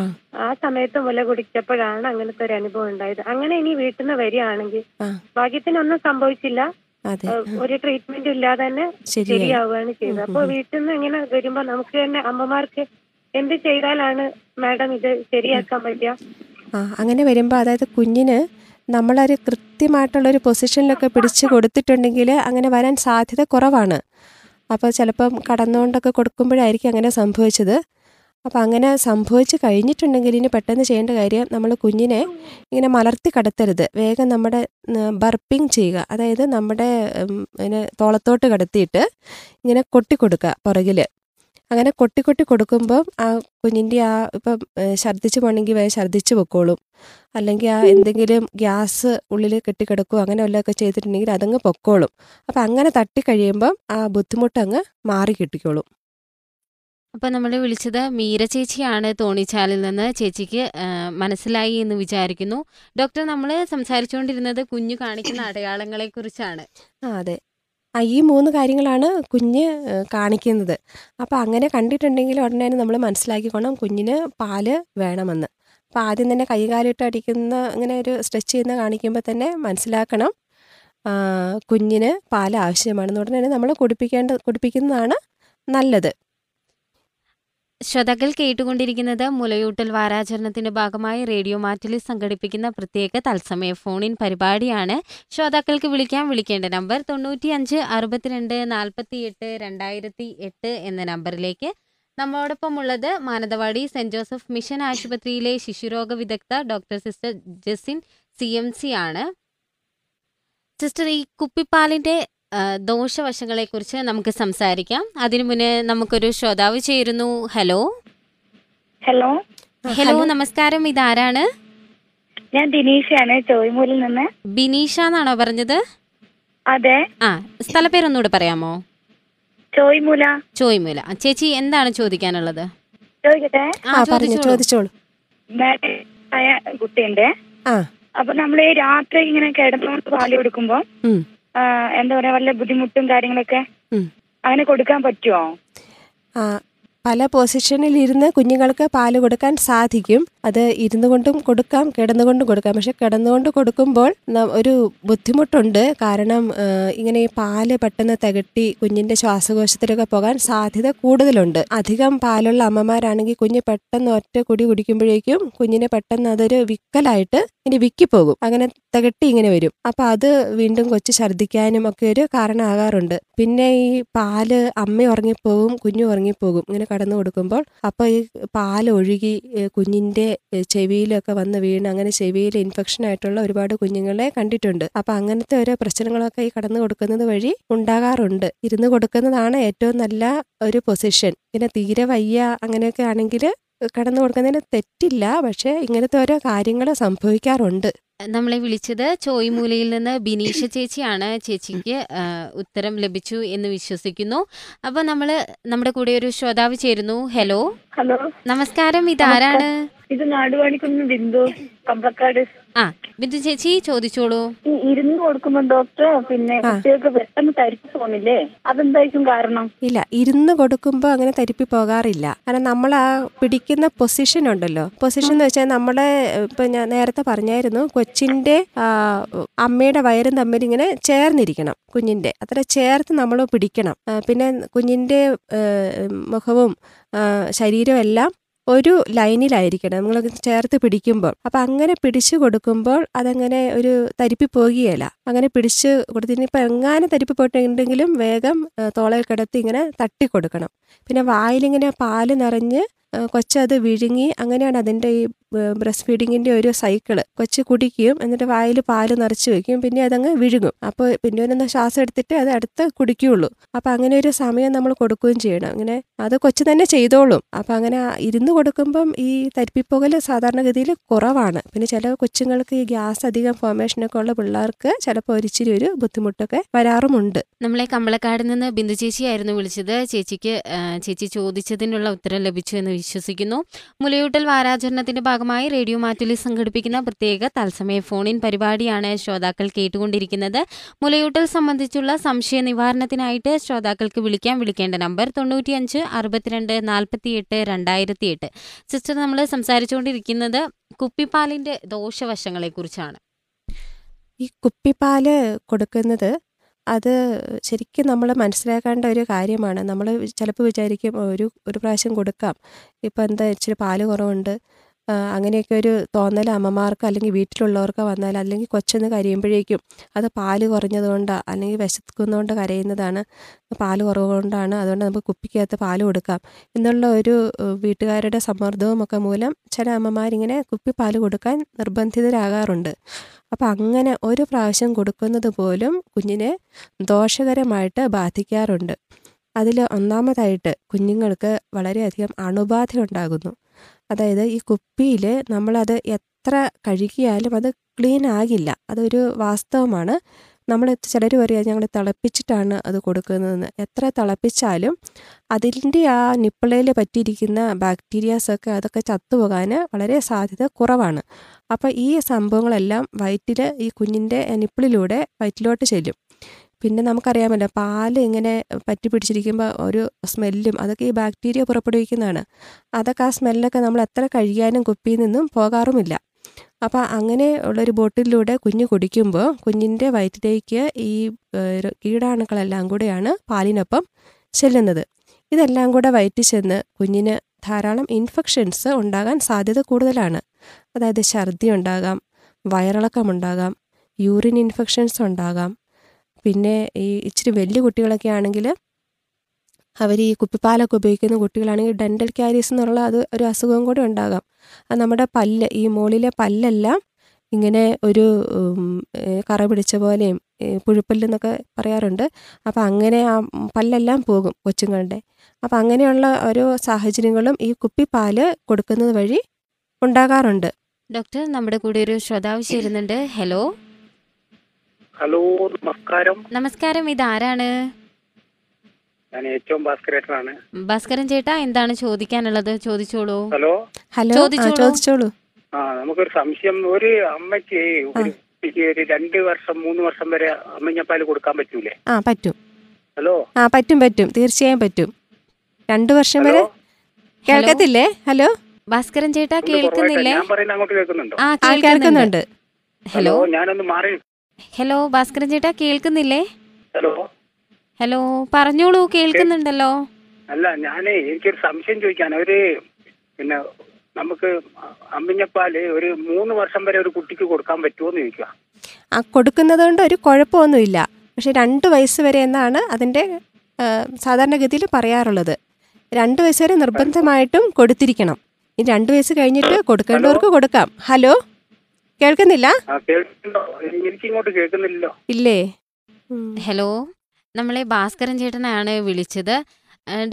സമയത്ത് മുല കുടിച്ചപ്പോഴാണ് അങ്ങനത്തെ ഒരു അനുഭവം ഉണ്ടായത്. അങ്ങനെ ഇനി വീട്ടിൽ നിന്ന് വരികയാണെങ്കിൽ ഭാഗ്യത്തിനൊന്നും സംഭവിച്ചില്ല. ഒരു ട്രീറ്റ്മെന്റ് ഇല്ലാതെ തന്നെ ശരിയാവുകയാണ് ചെയ്തത്. അപ്പൊ വീട്ടിൽ നിന്ന് ഇങ്ങനെ വരുമ്പോ നമുക്ക് തന്നെ അമ്മമാർക്ക് എന്ത് ചെയ്താലാണ് മാഡം ഇത് ശരിയാക്കാൻ പറ്റുക ആ അങ്ങനെ വരുമ്പോൾ അതായത് കുഞ്ഞിന് നമ്മളൊരു കൃത്യമായിട്ടുള്ളൊരു പൊസിഷനിലൊക്കെ പിടിച്ച് കൊടുത്തിട്ടുണ്ടെങ്കിൽ അങ്ങനെ വരാൻ സാധ്യത കുറവാണ്. അപ്പോൾ ചിലപ്പം കടന്നുകൊണ്ടൊക്കെ കൊടുക്കുമ്പോഴായിരിക്കും അങ്ങനെ സംഭവിച്ചത്. അപ്പോൾ അങ്ങനെ സംഭവിച്ച് കഴിഞ്ഞിട്ടുണ്ടെങ്കിൽ ഇനി പെട്ടെന്ന് ചെയ്യേണ്ട കാര്യം നമ്മൾ കുഞ്ഞിനെ ഇങ്ങനെ മലർത്തി കടത്തരുത്. വേഗം നമ്മുടെ ബർപ്പിംഗ് ചെയ്യുക. അതായത് നമ്മുടെ ഇങ്ങനെ തോളത്തോട്ട് കടത്തിയിട്ട് ഇങ്ങനെ കൊട്ടിക്കൊടുക്കുക പുറകിൽ അങ്ങനെ കൊട്ടി കൊട്ടി കൊടുക്കുമ്പോൾ ആ കുഞ്ഞിന്റെ ആ ഇപ്പം ഛർദ്ദിച്ച് പോകണമെങ്കിൽ വേഗം ഛർദ്ദിച്ച് പൊക്കോളും. അല്ലെങ്കിൽ ആ എന്തെങ്കിലും ഗ്യാസ് ഉള്ളിൽ കെട്ടിക്കിടക്കുകയോ അങ്ങനെ വല്ലതൊക്കെ ചെയ്തിട്ടുണ്ടെങ്കിൽ അതങ്ങ് പൊക്കോളും. അപ്പം അങ്ങനെ തട്ടി കഴിയുമ്പം ആ ബുദ്ധിമുട്ട് അങ്ങ് മാറി കിട്ടിക്കോളും. അപ്പോൾ നമ്മൾ വിളിച്ചത് മീര ചേച്ചിയാണ് തോണിച്ചാലിൽ നിന്ന്. ചേച്ചിക്ക് മനസ്സിലായി എന്ന് വിചാരിക്കുന്നു. ഡോക്ടർ നമ്മൾ സംസാരിച്ചുകൊണ്ടിരുന്നത് കുഞ്ഞു കാണിക്കുന്ന അടയാളങ്ങളെ കുറിച്ചാണ് ആ അതെ. ഈ മൂന്ന് കാര്യങ്ങളാണ് കുഞ്ഞ് കാണിക്കുന്നത്. അപ്പോൾ അങ്ങനെ കണ്ടിട്ടുണ്ടെങ്കിൽ ഉടനെ നമ്മൾ മനസ്സിലാക്കിക്കോണം കുഞ്ഞിന് പാൽ വേണമെന്ന്. അപ്പോൾ ആദ്യം തന്നെ കൈകാലിട്ട് അടിക്കുന്ന അങ്ങനെ ഒരു സ്ട്രെച്ച് ചെയ്യുന്ന കാണിക്കുമ്പോൾ തന്നെ മനസ്സിലാക്കണം കുഞ്ഞിന് പാൽ ആവശ്യമാണെന്ന്. ഉടനെ നമ്മൾ കുടിപ്പിക്കേണ്ട കുടിപ്പിക്കുന്നതാണ് നല്ലത്. ശ്രോതാക്കൾ കേട്ടുകൊണ്ടിരിക്കുന്നത് മുലയൂട്ടൽ വാരാചരണത്തിന്റെ ഭാഗമായി റേഡിയോ മാറ്റിൽ സംഘടിപ്പിക്കുന്ന പ്രത്യേക തത്സമയ ഫോൺ ഇൻ പരിപാടിയാണ്. ശ്രോതാക്കൾക്ക് വിളിക്കാൻ വിളിക്കേണ്ട നമ്പർ തൊണ്ണൂറ്റി അഞ്ച് അറുപത്തിരണ്ട് നാൽപ്പത്തി എട്ട് രണ്ടായിരത്തി എട്ട് എന്ന നമ്പറിലേക്ക്. നമ്മോടൊപ്പം ഉള്ളത് മാനന്തവാടി സെന്റ് ജോസഫ് മിഷൻ ആശുപത്രിയിലെ ശിശുരോഗ വിദഗ്ധ doctor sister Jasin C M C ആണ്. സിസ്റ്റർ ഈ കുപ്പിപ്പാലിന്റെ ദോഷവശങ്ങളെക്കുറിച്ച് നമുക്ക് സംസാരിക്കാം. അതിനു മുന്നേ നമുക്കൊരു ശ്രോതാവ് ചേരുന്നു. ഹലോ. ഹലോ. ഹലോ. നമസ്കാരം. ഇതാരാണ്? ഞാൻ ബിനീഷയാണ് ചോയ്മൂലിൽ നിന്ന്. ബിനീഷ എന്നാണോ പറഞ്ഞത്? അതെ. ആ സ്ഥലപ്പേരൊന്നുകൂടെ പറയാമോ? ചോയ്മൂല ചോയ്മൂല ചേച്ചി എന്താണ് ചോദിക്കാനുള്ളത്? ചോദിക്കട്ടെ. ആ പറഞ്ഞു ചോദിച്ചോളൂ. ആയ കുട്ടിയുണ്ട്. ആ. അപ്പൊ നമ്മൾ ഈ രാത്രി ഇങ്ങനെ കിടന്നുകൊണ്ട് പാൽ കൊടുക്കുമ്പോ ഉം, എന്താ പറയാ വല്ല ബുദ്ധിമുട്ടും കാര്യങ്ങളൊക്കെ അങ്ങനെ കൊടുക്കാൻ പറ്റുമോ ആ പല പൊസിഷനിൽ ഇരുന്ന് കുഞ്ഞുങ്ങൾക്ക് പാൽ കൊടുക്കാൻ സാധിക്കും. അത് ഇരുന്നു കൊണ്ടും കൊടുക്കാം കിടന്നുകൊണ്ടും കൊടുക്കാം. പക്ഷെ കിടന്നുകൊണ്ട് കൊടുക്കുമ്പോൾ ഒരു ബുദ്ധിമുട്ടുണ്ട്. കാരണം ഇങ്ങനെ ഈ പാൽ പെട്ടെന്ന് തികട്ടി കുഞ്ഞിന്റെ ശ്വാസകോശത്തിലൊക്കെ പോകാൻ സാധ്യത കൂടുതലുണ്ട്. അധികം പാലുള്ള അമ്മമാരാണെങ്കിൽ കുഞ്ഞ് പെട്ടെന്ന് ഒറ്റ കുടി കുടിക്കുമ്പോഴേക്കും കുഞ്ഞിന് പെട്ടെന്ന് അതൊരു വിക്കലായിട്ട് ഇനി വിക്കിപ്പോകും. അങ്ങനെ തികട്ടി ഇങ്ങനെ വരും. അപ്പൊ അത് വീണ്ടും കൊച്ചു ഛർദ്ദിക്കാനും ഒക്കെ ഒരു കാരണമാകാറുണ്ട്. പിന്നെ ഈ പാൽ അമ്മ ഉറങ്ങിപ്പോകും കുഞ്ഞു ഉറങ്ങിപ്പോകും ഇങ്ങനെ കടന്നു കൊടുക്കുമ്പോൾ. അപ്പൊ ഈ പാൽ ഒഴുകി കുഞ്ഞിന്റെ ചെവിയിലൊക്കെ വന്ന് വീണ് അങ്ങനെ ചെവിയിൽ ഇൻഫെക്ഷൻ ആയിട്ടുള്ള ഒരുപാട് കുഞ്ഞുങ്ങളെ കണ്ടിട്ടുണ്ട്. അപ്പൊ അങ്ങനത്തെ ഓരോ പ്രശ്നങ്ങളൊക്കെ ഈ കടന്നു കൊടുക്കുന്നത് വഴി ഉണ്ടാകാറുണ്ട്. ഇരുന്ന് കൊടുക്കുന്നതാണ് ഏറ്റവും നല്ല ഒരു പൊസിഷൻ പിന്നെ തീരെ വയ്യ അങ്ങനെയൊക്കെ ആണെങ്കിൽ കടന്നു കൊടുക്കുന്നതിന് തെറ്റില്ല. പക്ഷെ ഇങ്ങനത്തെ ഓരോ കാര്യങ്ങൾ സംഭവിക്കാറുണ്ട്. നമ്മളെ വിളിച്ചത് ചോയ്മൂലയിൽ നിന്ന് ബിനീഷ ചേച്ചിയാണ്. ചേച്ചിക്ക് ഉത്തരം ലഭിച്ചു എന്ന് വിശ്വസിക്കുന്നു. അപ്പൊ നമ്മൾ നമ്മുടെ കൂടെ ഒരു ശ്രോതാവ് ചേരുന്നു. ഹലോ. ഹലോ. നമസ്കാരം. ഇതാരാണ്? ഇത് നാടുവാണിക്കുന്ന് ബിന്ദു കമ്പക്കാട്. ആ ബിന്ദു ചേച്ചി ചോദിച്ചോളൂ. ഈ ഇരുന്ന് കൊടുക്കുമ്പോ ഡോക്ടർ പിന്നെ കുട്ടികൾക്ക് പെട്ടെന്ന് തരിപ്പ് പോകുന്നില്ലേ അതെന്തായിരിക്കും കാരണം? ഇല്ല ഇരുന്ന് കൊടുക്കുമ്പോ അങ്ങനെ തരിപ്പി പോകാറില്ല. കാരണം നമ്മൾ ആ പിടിക്കുന്ന പൊസിഷൻ ഉണ്ടല്ലോ. പൊസിഷൻ എന്ന് വെച്ചാൽ നമ്മളെ ഇപ്പൊ ഞാൻ നേരത്തെ പറഞ്ഞായിരുന്നു കൊച്ചിന്റെ അമ്മയുടെ വയറും തമ്മിൽ ഇങ്ങനെ ചേർന്നിരിക്കണം കുഞ്ഞിന്റെ. അത്ര ചേർത്ത് നമ്മൾ പിടിക്കണം. പിന്നെ കുഞ്ഞിന്റെ മുഖവും ശരീരമെല്ലാം ശരീരവും എല്ലാം ഒരു ലൈനിലായിരിക്കണം. നമ്മൾ ചേർത്ത് പിടിക്കുമ്പോൾ. അപ്പം അങ്ങനെ പിടിച്ചു കൊടുക്കുമ്പോൾ അതങ്ങനെ ഒരു തരിപ്പി പോകുകയില്ല. അങ്ങനെ പിടിച്ച് കൊടുത്തിട്ട് ഇപ്പം എങ്ങാനും തരിപ്പി പോയിട്ടുണ്ടെങ്കിലും വേഗം തോളയിൽ കിടത്തി ഇങ്ങനെ തട്ടി കൊടുക്കണം. പിന്നെ വായിലിങ്ങനെ പാൽ നിറഞ്ഞ് കൊച്ചത് വിഴുങ്ങി അങ്ങനെയാണ് അതിന്റെ ഈ ബ്രസ്റ്റ് ഫീഡിങ്ങിന്റെ ഒരു സൈക്കിൾ. കൊച്ച് കുടിക്കും എന്നിട്ട് വായിൽ പാൽ നിറച്ച് വെക്കും പിന്നെ അതങ്ങ് വിഴുങ്ങും. അപ്പോൾ പിന്നെ ഒന്ന് ശ്വാസം എടുത്തിട്ട് അത് അടുത്ത് കുടിക്കുകയുള്ളൂ. അപ്പോൾ അങ്ങനെ ഒരു സമയം നമ്മൾ കൊടുക്കുകയും ചെയ്യണം. അങ്ങനെ അത് കൊച്ചു തന്നെ ചെയ്തോളും. അപ്പോൾ അങ്ങനെ ഇരുന്ന് കൊടുക്കുമ്പം ഈ തരിപ്പിപ്പുകൽ സാധാരണഗതിയിൽ കുറവാണ്. പിന്നെ ചില കൊച്ചുങ്ങൾക്ക് ഈ ഗ്യാസ് അധികം ഫോർമേഷനൊക്കെ ഉള്ള പിള്ളേർക്ക് ചിലപ്പോൾ ഒരിച്ചിരി ഒരു ബുദ്ധിമുട്ടൊക്കെ വരാറുമുണ്ട്. നമ്മളെ കമ്പളക്കാട് നിന്ന് ബിന്ദു ചേച്ചിയായിരുന്നു വിളിച്ചത്. ചേച്ചിക്ക് ചേച്ചി ചോദിച്ചതിനുള്ള ഉത്തരം ലഭിച്ചു എന്ന് വിശ്വസിക്കുന്നു. മുലയൂട്ടൽ വാരാചരണത്തിന്റെ ഭാഗമായി റേഡിയോ മാറ്റുലി സംഘടിപ്പിക്കുന്ന പ്രത്യേക തത്സമയ ഫോണിൻ പരിപാടിയാണ് ശ്രോതാക്കൾ കേട്ടുകൊണ്ടിരിക്കുന്നത്. മുലയൂട്ടൽ സംബന്ധിച്ചുള്ള സംശയ നിവാരണത്തിനായിട്ട് ശ്രോതാക്കൾക്ക് വിളിക്കാൻ വിളിക്കേണ്ട നമ്പർ തൊണ്ണൂറ്റിയഞ്ച് അറുപത്തിരണ്ട് നാൽപ്പത്തിയെട്ട് രണ്ടായിരത്തി എട്ട് സിസ്റ്റർ നമ്മൾ സംസാരിച്ചുകൊണ്ടിരിക്കുന്നത് കുപ്പിപ്പാലിന്റെ ദോഷവശങ്ങളെക്കുറിച്ചാണ്. ഈ കുപ്പിപ്പാൽ കൊടുക്കുന്നത് അത് ശരിക്കും നമ്മൾ മനസ്സിലാക്കേണ്ട ഒരു കാര്യമാണ്. നമ്മൾ ചിലപ്പോൾ വിചാരിക്കും ഒരു ഒരു പ്രാവശ്യം കൊടുക്കാം. ഇപ്പം എന്താ ഇച്ചിരി പാൽ കുറവുണ്ട്. അങ്ങനെയൊക്കെ ഒരു തോന്നൽ അമ്മമാർക്ക് അല്ലെങ്കിൽ വീട്ടിലുള്ളവർക്ക് വന്നാൽ അല്ലെങ്കിൽ കൊച്ചെന്ന് കരയുമ്പോഴേക്കും അത് പാൽ കുറഞ്ഞതുകൊണ്ടാണ് അല്ലെങ്കിൽ വിശക്കുന്നതുകൊണ്ട് കരയുന്നതാണ്. പാൽ കുറവുകൊണ്ടാണ്. അതുകൊണ്ട് നമുക്ക് കുപ്പിക്കകത്ത് പാൽ കൊടുക്കാം. എന്നുള്ള ഒരു വീട്ടുകാരുടെ സമ്മർദ്ദവും ഒക്കെ മൂലം ചില അമ്മമാരിങ്ങനെ കുപ്പി പാൽ കൊടുക്കാൻ നിർബന്ധിതരാകാറുണ്ട്. അപ്പം അങ്ങനെ ഒരു പ്രാവശ്യം കൊടുക്കുന്നത് പോലും കുഞ്ഞിനെ ദോഷകരമായിട്ട് ബാധിക്കാറുണ്ട്. അതിൽ ഒന്നാമതായിട്ട് കുഞ്ഞുങ്ങൾക്ക് വളരെയധികം അണുബാധ ഉണ്ടാകുന്നു അതായത് ഈ കുപ്പിയിൽ നമ്മളത് എത്ര കഴുകിയാലും അത് ക്ലീൻ ആകില്ല. അതൊരു വാസ്തവമാണ്. നമ്മൾ ചിലർ പറയുക ഞങ്ങൾ തിളപ്പിച്ചിട്ടാണ് അത് കൊടുക്കുന്നതെന്ന്. എത്ര തിളപ്പിച്ചാലും അതിന്റെ ആ നിപ്പിളയിൽ പറ്റിയിരിക്കുന്ന ബാക്ടീരിയാസൊക്കെ അതൊക്കെ ചത്തുപോകാൻ വളരെ സാധ്യത കുറവാണ്. അപ്പോൾ ഈ സംഭവങ്ങളെല്ലാം വയറ്റിൽ ഈ കുഞ്ഞിന്റെ നിപ്പിളിലൂടെ വയറ്റിലോട്ട് ചെല്ലും. പിന്നെ നമുക്കറിയാമല്ലോ പാൽ ഇങ്ങനെ പറ്റി പിടിച്ചിരിക്കുമ്പോൾ ഒരു സ്മെല്ലും അതൊക്കെ ഈ ബാക്ടീരിയ പുറപ്പെടുവിക്കുന്നതാണ്. അതൊക്കെ ആ സ്മെല്ലൊക്കെ നമ്മൾ എത്ര കഴുകിയാലും കുപ്പിയിൽ നിന്നും പോകാറുമില്ല. അപ്പോൾ അങ്ങനെ ഉള്ളൊരു ബോട്ടിലൂടെ കുഞ്ഞ് കുടിക്കുമ്പോൾ കുഞ്ഞിന്റെ വയറ്റിലേക്ക് ഈ കീടാണുക്കളെല്ലാം കൂടെയാണ് പാലിനൊപ്പം ചെല്ലുന്നത്. ഇതെല്ലാം കൂടെ വയറ്റിൽ ചെന്ന് കുഞ്ഞിന് ധാരാളം ഇൻഫെക്ഷൻസ് ഉണ്ടാകാൻ സാധ്യത കൂടുതലാണ്. അതായത് ഛർദി ഉണ്ടാകാം വയറിളക്കം ഉണ്ടാകാം യൂറിൻ ഇൻഫെക്ഷൻസ് ഉണ്ടാകാം. പിന്നെ ഈ ഇച്ചിരി വലിയ കുട്ടികളൊക്കെ ആണെങ്കിൽ അവർ ഈ കുപ്പിപ്പാലൊക്കെ ഉപയോഗിക്കുന്ന കുട്ടികളാണെങ്കിൽ ഡെന്റൽ ക്യാരീസ് എന്നുള്ള അത് ഒരു അസുഖം കൂടെ ഉണ്ടാകാം. അത് നമ്മുടെ പല്ല് ഈ മുകളിലെ പല്ലെല്ലാം ഇങ്ങനെ ഒരു കറ പിടിച്ച പോലെയും പുഴുപ്പല്ലെന്നൊക്കെ പറയാറുണ്ട്. അപ്പം അങ്ങനെ ആ പല്ലെല്ലാം പോകും കൊച്ചുങ്ങളുടെ. അപ്പം അങ്ങനെയുള്ള ഓരോ സാഹചര്യങ്ങളും ഈ കുപ്പിപ്പാൽ കൊടുക്കുന്നത് വഴി ഉണ്ടാകാറുണ്ട്. ഡോക്ടർ നമ്മുടെ കൂടെ ഒരു ശ്രോതാവ് ചേരുന്നുണ്ട്. ഹലോ. ഹലോ നമസ്കാരം. നമസ്കാരം. ഇതാരാണ്? ഞാൻ ഏറ്റവും ഭാസ്കരേട്ടനാണ്. ഭാസ്കരൻ ചേട്ടാ എന്താണ് ചോദിക്കാനുള്ളത്? ചോദിച്ചോളൂ. ഹലോ? ഹലോ? ആ ചോദിച്ചോളൂ. ചോദിച്ചോളൂ. ആ നമുക്കൊരു സംശയം. ഒരു അമ്മയ്ക്ക് ഒരു കുട്ടിക്ക് ഒരു രണ്ട് വർഷം മൂന്ന് വർഷം വരെ അമ്മഞ്ഞപ്പാൽ കൊടുക്കാൻ പറ്റൂലേ? ആ പറ്റും. ഹലോ? ആ പറ്റും പറ്റും. തീർച്ചയായും പറ്റും. രണ്ടു വർഷം ഹലോ? വരെ കേൾക്കത്തില്ലേ? ഹലോ? ഭാസ്കരൻ ചേട്ടാ ഒന്ന് കുറവായിട്ട്. കേൾക്കുന്നില്ലേ? ഞാൻ പറയുന്ന അങ്ങോട്ട് കേൾക്കുന്നുണ്ടോ? ആ ആ കേൾക്കുന്നുണ്ട്. ഹലോ ഞാനൊന്ന് മാറി ഹലോ ഭാസ്കരൻ ചേട്ടാ കേൾക്കുന്നില്ലേ? ഹലോ? ഹലോ പറഞ്ഞോളൂ കേൾക്കുന്നുണ്ടല്ലോ. അല്ല ഞാനേ എനിക്കൊരു സംശയം ചോദിക്കാൻ. അവർ പിന്നെ നമുക്ക് അമ്മിഞ്ഞപ്പാൽ ഒരു മൂന്ന് വർഷം വരെ ഒരു കുട്ടിക്ക് കൊടുക്കാൻ പറ്റുമോന്ന് ചോദിക്കുക ആ കൊടുക്കുന്നത് കൊണ്ട് ഒരു കുഴപ്പമൊന്നുമില്ല. പക്ഷെ രണ്ട് വയസ്സ് വരെ എന്നാണ് അതിന്റെ സാധാരണഗതിയിൽ പറയാറുള്ളത്. രണ്ട് വയസ്സ് വരെ നിർബന്ധമായിട്ടും കൊടുത്തിരിക്കണം. ഈ രണ്ട് വയസ്സ് കഴിഞ്ഞിട്ട് കൊടുക്കേണ്ടവർക്ക് കൊടുക്കാം. ഹലോ? കേൾക്കുന്നില്ല? ഇല്ലേ? ഹലോ? നമ്മളെ ഭാസ്കരൻ ചേട്ടനാണ് വിളിച്ചത്.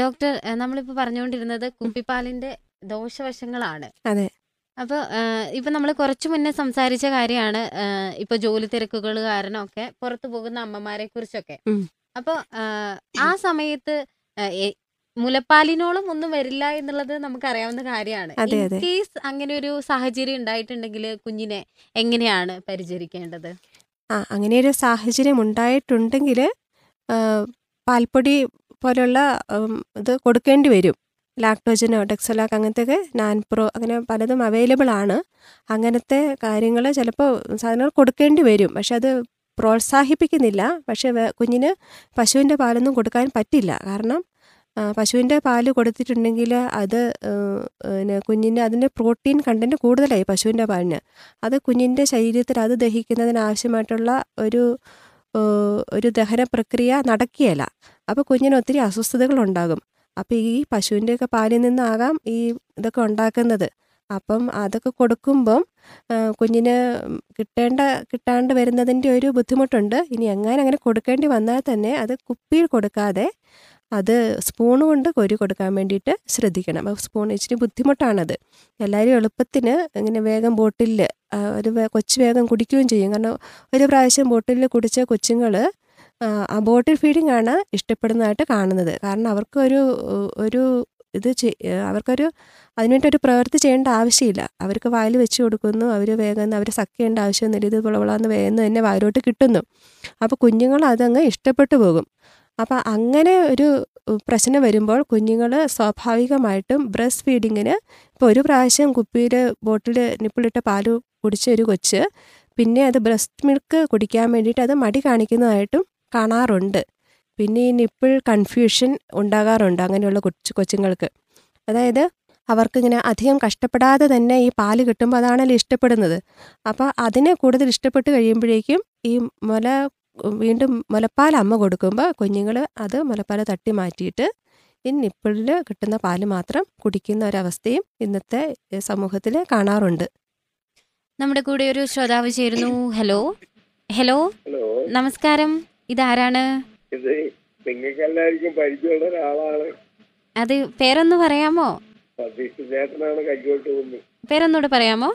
ഡോക്ടർ നമ്മളിപ്പോ നമ്മളിപ്പോൾ പറഞ്ഞുകൊണ്ടിരുന്നത് കുപ്പിപ്പാലിന്റെ ദോഷവശങ്ങളാണ്. അതെ. അപ്പോൾ ഇപ്പം നമ്മൾ കുറച്ചു മുന്നേ സംസാരിച്ച കാര്യമാണ് ഇപ്പോൾ ജോലി തിരക്കുകൾ കാരണമൊക്കെ പുറത്തു പോകുന്ന അമ്മമാരെ കുറിച്ചൊക്കെ. അപ്പൊ അപ്പോൾ ആ സമയത്ത് മുലപ്പാലിനോളം ഒന്നും വരില്ല എന്നുള്ളത് നമുക്ക് അറിയാവുന്ന കാര്യമാണ് ഇൻ കേസ് അങ്ങനെ ഒരു സാഹചര്യം ഉണ്ടായിട്ടുണ്ടെങ്കിൽ കുഞ്ഞിനെ എങ്ങനെയാണ് പരിചരിക്കേണ്ടത്? ആ അങ്ങനെ ഒരു സാഹചര്യം ഉണ്ടായിട്ടുണ്ടെങ്കിൽ പാൽപ്പൊടി പോലുള്ള ഇത് കൊടുക്കേണ്ടി വരും. ലാക്ടോജനോ ഡെക്സലാക്ക് അങ്ങനത്തെയൊക്കെ നാൻപ്രോ അങ്ങനെ പലതും അവൈലബിൾ ആണ്. അങ്ങനത്തെ കാര്യങ്ങൾ ചിലപ്പോൾ സാധനങ്ങൾ കൊടുക്കേണ്ടി വരും. പക്ഷെ അത് പ്രോത്സാഹിപ്പിക്കുന്നില്ല. പക്ഷെ കുഞ്ഞിന് പശുവിന്റെ പാലൊന്നും കൊടുക്കാൻ പറ്റില്ല. കാരണം പശുവിന്റെ പാൽ കൊടുത്തിട്ടുണ്ടെങ്കിൽ അത് പിന്നെ കുഞ്ഞിന്റെ അതിന്റെ പ്രോട്ടീൻ കണ്ടന്റ് കൂടുതലായി പശുവിന്റെ പാലിന്. അത് കുഞ്ഞിന്റെ ശരീരത്തിൽ അത് ദഹിക്കുന്നതിന് ആവശ്യമായിട്ടുള്ള ഒരു ഒരു ദഹന പ്രക്രിയ നടക്കുകയില്ല. അപ്പോൾ കുഞ്ഞിന് ഒത്തിരി അസ്വസ്ഥതകൾ ഉണ്ടാകും അപ്പോൾ ഈ പശുവിന്റെയൊക്കെ പാലിൽ നിന്നാകാം ഈ ഇതൊക്കെ ഉണ്ടാക്കുന്നത്. അപ്പം അതൊക്കെ കൊടുക്കുമ്പം കുഞ്ഞിന് കിട്ടേണ്ട കിട്ടാണ്ട് വരുന്നതിന്റെ ഒരു ബുദ്ധിമുട്ടുണ്ട്. ഇനി എങ്ങനെ അങ്ങനെ കൊടുക്കേണ്ടി വന്നാൽ തന്നെ അത് കുപ്പിയിൽ കൊടുക്കാതെ അത് സ്പൂൺ കൊണ്ട് കോരി കൊടുക്കാൻ വേണ്ടിയിട്ട് ശ്രദ്ധിക്കണം. സ്പൂൺ ഇച്ചിരി ബുദ്ധിമുട്ടാണത്. എല്ലാവരും എളുപ്പത്തിന് ഇങ്ങനെ വേഗം ബോട്ടിലിൽ ഒരു കൊച്ചു വേഗം കുടിക്കുകയും ചെയ്യും. കാരണം ഒരു പ്രാവശ്യം ബോട്ടിലിൽ കുടിച്ച കൊച്ചുങ്ങൾ ആ ബോട്ടിൽ ഫീഡിംഗ് ആണ് ഇഷ്ടപ്പെടുന്നതായിട്ട് കാണുന്നത്. കാരണം അവർക്കൊരു ഒരു ഇത് അവർക്കൊരു അതിനുവേണ്ടി ഒരു പ്രവൃത്തി ചെയ്യേണ്ട ആവശ്യമില്ല. അവർക്ക് വായിൽ വെച്ച് കൊടുക്കുന്നു അവർ വേഗം അവർ സക്കേണ്ട ആവശ്യമൊന്നുമില്ല ഇത് പുളവളാന്ന് വേഗം തന്നെ വായിലോട്ട് കിട്ടുന്നു. അപ്പോൾ കുഞ്ഞുങ്ങൾ അതങ്ങ് ഇഷ്ടപ്പെട്ടു പോകും. അപ്പോൾ അങ്ങനെ ഒരു പ്രശ്നം വരുമ്പോൾ കുഞ്ഞുങ്ങൾ സ്വാഭാവികമായിട്ടും ബ്രസ്റ്റ് ഫീഡിങ്ങിന് ഇപ്പോൾ ഒരു പ്രാവശ്യം കുപ്പിയിൽ ബോട്ടിൽ നിപ്പിളിട്ട പാൽ കുടിച്ച ഒരു കൊച്ച് പിന്നെ അത് ബ്രസ്റ്റ് മിൽക്ക് കുടിക്കാൻ വേണ്ടിയിട്ട് അത് മടി കാണിക്കുന്നതായിട്ടും കാണാറുണ്ട്. പിന്നെ ഈ നിപ്പിൾ കൺഫ്യൂഷൻ ഉണ്ടാകാറുണ്ട് അങ്ങനെയുള്ള കൊച്ചു കൊച്ചുങ്ങൾക്ക്. അതായത് അവർക്കിങ്ങനെ അധികം കഷ്ടപ്പെടാതെ തന്നെ ഈ പാൽ കിട്ടുമ്പോൾ അതാണല്ലോ ഇഷ്ടപ്പെടുന്നത്. അപ്പോൾ അതിനെ കൂടുതൽ ഇഷ്ടപ്പെട്ട് കഴിയുമ്പോഴേക്കും ഈ മുല വീണ്ടും മുലപ്പാൽ അമ്മ കൊടുക്കുമ്പോൾ കുഞ്ഞുങ്ങൾ അത് മുലപ്പാൽ തട്ടി മാറ്റിയിട്ട് ഈ നിപ്പിളിൽ കിട്ടുന്ന പാൽ മാത്രം കുടിക്കുന്ന ഒരവസ്ഥയും ഇന്നത്തെ സമൂഹത്തിൽ കാണാറുണ്ട്. നമ്മുടെ കൂടെ ഒരു ശ്രോതാവ് ചേരുന്നു. ഹലോ. ഹലോ. ഹലോ. നമസ്കാരം. ഇതാരാണ്? ഇത് നിങ്ങൾക്ക് എല്ലാവർക്കും പരിചയമുള്ള ഒരാളാണ്. അത് പേരൊന്ന് പറയാമോ? സതീഷ് ചേട്ടനാണ് കല്ലോട്ട് കുന്നു. പേരൊന്നുകൂടെ പറയാമോ?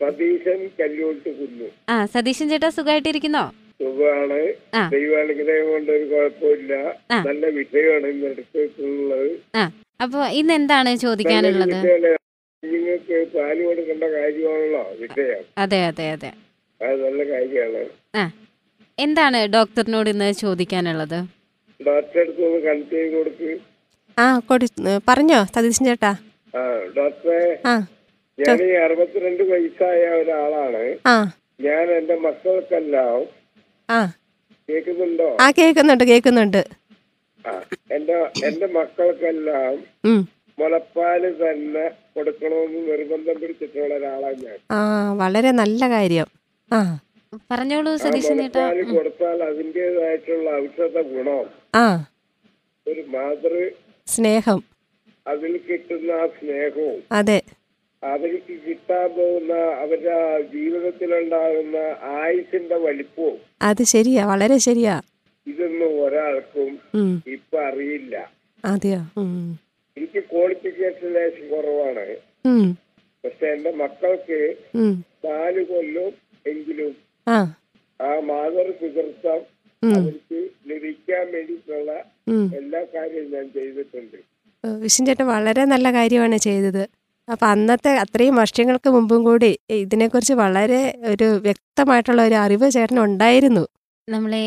സതീശൻ കല്ലോട്ട് കുന്നു. ആ സതീശൻ ചേട്ടാ സുഖമായിട്ടിരിക്കുന്നോ സുഖമാണ്. ദൈവാനുഗ്രഹം കൊണ്ട് ഒരു കുഴപ്പമില്ല. നല്ല വിഷയമാണ് ഇന്ന് എടുത്തിട്ടുള്ളത് അപ്പൊ ഇന്ന് എന്താണ് ചോദിക്കാനുള്ളത്? കുഞ്ഞുങ്ങൾക്ക് പാൽ കൊടുക്കേണ്ട കാര്യമാണല്ലോ വിഷയം. അതെ അതെ അതെ. അത് നല്ല കാര്യമാണ്. എന്താണ് ഡോക്ടറിനോട് ഇന്ന് ചോദിക്കാനുള്ളത്? ഡോക്ടറെ അടുത്ത് ഒന്ന് കൺസൾട്ട് ചെയ്ത് കൊടുക്ക്. ആ കൊടു പറഞ്ഞോ സതീശൻ ചേട്ടാ. ഡോക്ടറെ ആ. ഞാൻ അറുപത്തിരണ്ട് വയസ്സായ ഒരാളാണ്. ആ. ഞാൻ എന്റെ മക്കൾക്കെല്ലാം ആ. കേൾക്കുന്നുണ്ടോ? ആ കേൾക്കുന്നുണ്ട് കേൾക്കുന്നുണ്ട്. എന്റെ എന്റെ മക്കൾക്കെല്ലാം. മുലപ്പാൽ തന്നെ കൊടുക്കണമെന്ന് നിർബന്ധം പിടിച്ചിട്ടുള്ള ഒരാളാണ് ഞാൻ. ആ വളരെ നല്ല കാര്യം. ആ. പറഞ്ഞോളൂ സതീശൻ ചേട്ടാ മുലപ്പാൽ കൊടുത്താൽ അതിന്റെതായിട്ടുള്ള ഔഷധ ഗുണം. ആ. ഒരു മാതൃ സ്നേഹം. അതിൽ കിട്ടുന്ന ആ സ്നേഹവും അതെ. അവർക്ക് കിട്ടാൻ പോകുന്ന അവരുടെ ജീവിതത്തിലുണ്ടാകുന്ന ആയുസിന്റെ വലിപ്പവും അത് ശരിയാ വളരെ ശരിയാ. ഇതൊന്നും ഒരാൾക്കും ഇപ്പൊ അറിയില്ല. അതെയോ? എനിക്ക് ക്വാളിഫിക്കേഷൻ ലേശം കുറവാണ്. പക്ഷെ എന്റെ മക്കൾക്ക് നാല് കൊല്ലം എങ്കിലും ആ. മാതൃ പിതൃത്വം അവർക്ക് ലഭിക്കാൻ വേണ്ടിയിട്ടുള്ള എല്ലാ കാര്യവും ഞാൻ ചെയ്തിട്ടുണ്ട്. വിഷ്ണു ചേട്ടൻ വളരെ നല്ല കാര്യമാണ് ചെയ്തത്. അപ്പം അന്നത്തെ അത്രയും വർഷങ്ങൾക്ക് മുമ്പും കൂടി ഇതിനെക്കുറിച്ച് വളരെ ഒരു വ്യക്തമായിട്ടുള്ള ഒരു അറിവ് ചേട്ടൻ ഉണ്ടായിരുന്നു. നമ്മളെ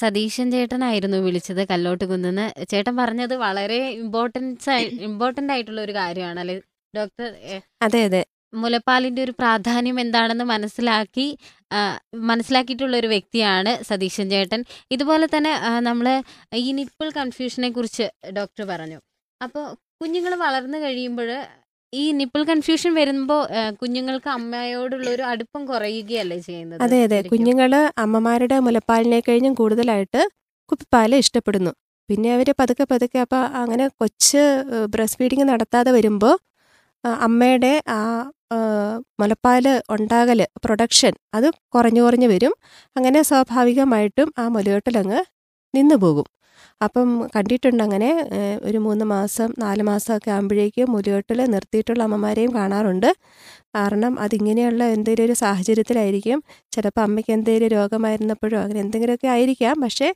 സതീശൻ ചേട്ടനായിരുന്നു വിളിച്ചത് കല്ലോട്ട് കുന്നിന്ന്. ചേട്ടൻ പറഞ്ഞത് വളരെ ഇമ്പോർട്ടൻസ് ഇമ്പോർട്ടന്റ് ആയിട്ടുള്ള ഒരു കാര്യമാണ്. അല്ലെ ഡോക്ടർ അതെ അതെ. മുലപ്പാലിന്റെ ഒരു പ്രാധാന്യം എന്താണെന്ന് മനസ്സിലാക്കി മനസ്സിലാക്കിയിട്ടുള്ള ഒരു വ്യക്തിയാണ് സതീശൻ ചേട്ടൻ. ഇതുപോലെ തന്നെ നമ്മൾ ഈ നിപ്പിൾ കൺഫ്യൂഷനെ കുറിച്ച് ഡോക്ടർ പറഞ്ഞു. അപ്പോൾ കുഞ്ഞുങ്ങൾ വളർന്നു കഴിയുമ്പോൾ ഈ നിപ്പിൾ കൺഫ്യൂഷൻ വരുമ്പോൾ കുഞ്ഞുങ്ങൾക്ക് അമ്മയോടുള്ള ഒരു അടുപ്പം കുറയുകയല്ലേ ചെയ്യുന്നത് അതെ അതെ? കുഞ്ഞുങ്ങൾ അമ്മമാരുടെ മുലപ്പാലിനെ കഴിഞ്ഞും കൂടുതലായിട്ട് കുപ്പിപ്പാൽ ഇഷ്ടപ്പെടുന്നു. പിന്നെ അവർ പതുക്കെ പതുക്കെ അപ്പോൾ അങ്ങനെ കൊച്ച് ബ്രസ്റ്റ് ഫീഡിങ് നടത്താതെ വരുമ്പോൾ അമ്മയുടെ ആ ആ, മുലപ്പാൽ ഉണ്ടാകൽ പ്രൊഡക്ഷൻ അത് കുറഞ്ഞു കുറഞ്ഞു വരും. അങ്ങനെ സ്വാഭാവികമായിട്ടും ആ മുലയോട്ടിലങ്ങ് നിന്നു പോകും. അപ്പം കണ്ടിട്ടുണ്ട് അങ്ങനെ ഒരു മൂന്ന് മാസം നാല് മാസമൊക്കെ ആകുമ്പോഴേക്കും മുലയോട്ടിൽ നിർത്തിയിട്ടുള്ള അമ്മമാരെയും കാണാറുണ്ട്. കാരണം അതിങ്ങനെയുള്ള എന്തെങ്കിലും ഒരു സാഹചര്യത്തിലായിരിക്കും. ചിലപ്പോൾ അമ്മയ്ക്ക് എന്തെങ്കിലും രോഗമായിരുന്നപ്പോഴോ അങ്ങനെ എന്തെങ്കിലുമൊക്കെ ആയിരിക്കാം. പക്ഷേ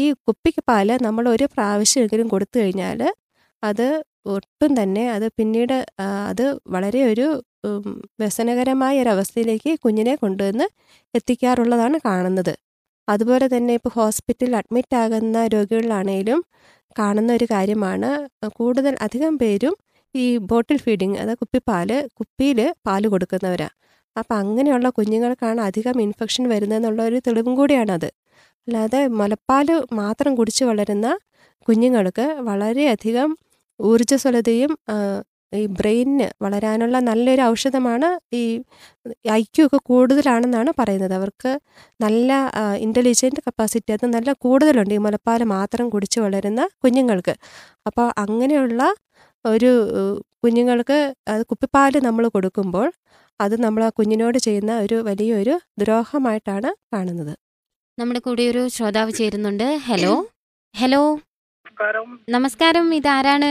ഈ കുപ്പിക്ക് പാൽ നമ്മൾ ഒരു പ്രാവശ്യമെങ്കിലും കൊടുത്തു കഴിഞ്ഞാൽ അത് ഒട്ടും തന്നെ അത് പിന്നീട് അത് വളരെ ഒരു വ്യസനകരമായ ഒരവസ്ഥയിലേക്ക് കുഞ്ഞിനെ കൊണ്ടുവന്ന് എത്തിക്കാറുള്ളതാണ് കാണുന്നത്. അതുപോലെ തന്നെ ഇപ്പോൾ ഹോസ്പിറ്റലിൽ അഡ്മിറ്റ് ആകുന്ന രോഗികളിലാണേലും കാണുന്ന ഒരു കാര്യമാണ് കൂടുതൽ അധികം പേരും ഈ ബോട്ടിൽ ഫീഡിങ് അതായത് കുപ്പിപ്പാൽ കുപ്പിയിൽ പാൽ കൊടുക്കുന്നവരാണ് അപ്പം അങ്ങനെയുള്ള കുഞ്ഞുങ്ങൾക്കാണ് അധികം ഇൻഫെക്ഷൻ വരുന്നതെന്നുള്ള ഒരു തെളിവും കൂടിയാണത്. അല്ലാതെ മുലപ്പാൽ മാത്രം കുടിച്ച് വളരുന്ന കുഞ്ഞുങ്ങൾക്ക് വളരെയധികം ഊർജസ്വലതയും ഈ ബ്രെയിനിന് വളരാനുള്ള നല്ലൊരു ഔഷധമാണ് ഈ ഐക്യു ഒക്കെ കൂടുതലാണെന്നാണ് പറയുന്നത്. അവർക്ക് നല്ല ഇന്റലിജന്റ് കപ്പാസിറ്റി അത് നല്ല കൂടുതലുണ്ട്. ഈ മുലപ്പാൽ മാത്രം കുടിച്ച് വളരുന്ന കുഞ്ഞുങ്ങൾക്ക്. അപ്പോൾ അങ്ങനെയുള്ള ഒരു കുഞ്ഞുങ്ങൾക്ക് അത് കുപ്പിപ്പാൽ നമ്മൾ കൊടുക്കുമ്പോൾ അത് നമ്മൾ ആ കുഞ്ഞിനോട് ചെയ്യുന്ന ഒരു വലിയൊരു ദ്രോഹമായിട്ടാണ് കാണുന്നത്. നമ്മുടെ കൂടെ ഒരു ശ്രോതാവ് ചേരുന്നുണ്ട്. ഹലോ. ഹലോ. നമസ്കാരം. ഇതാരാണ്?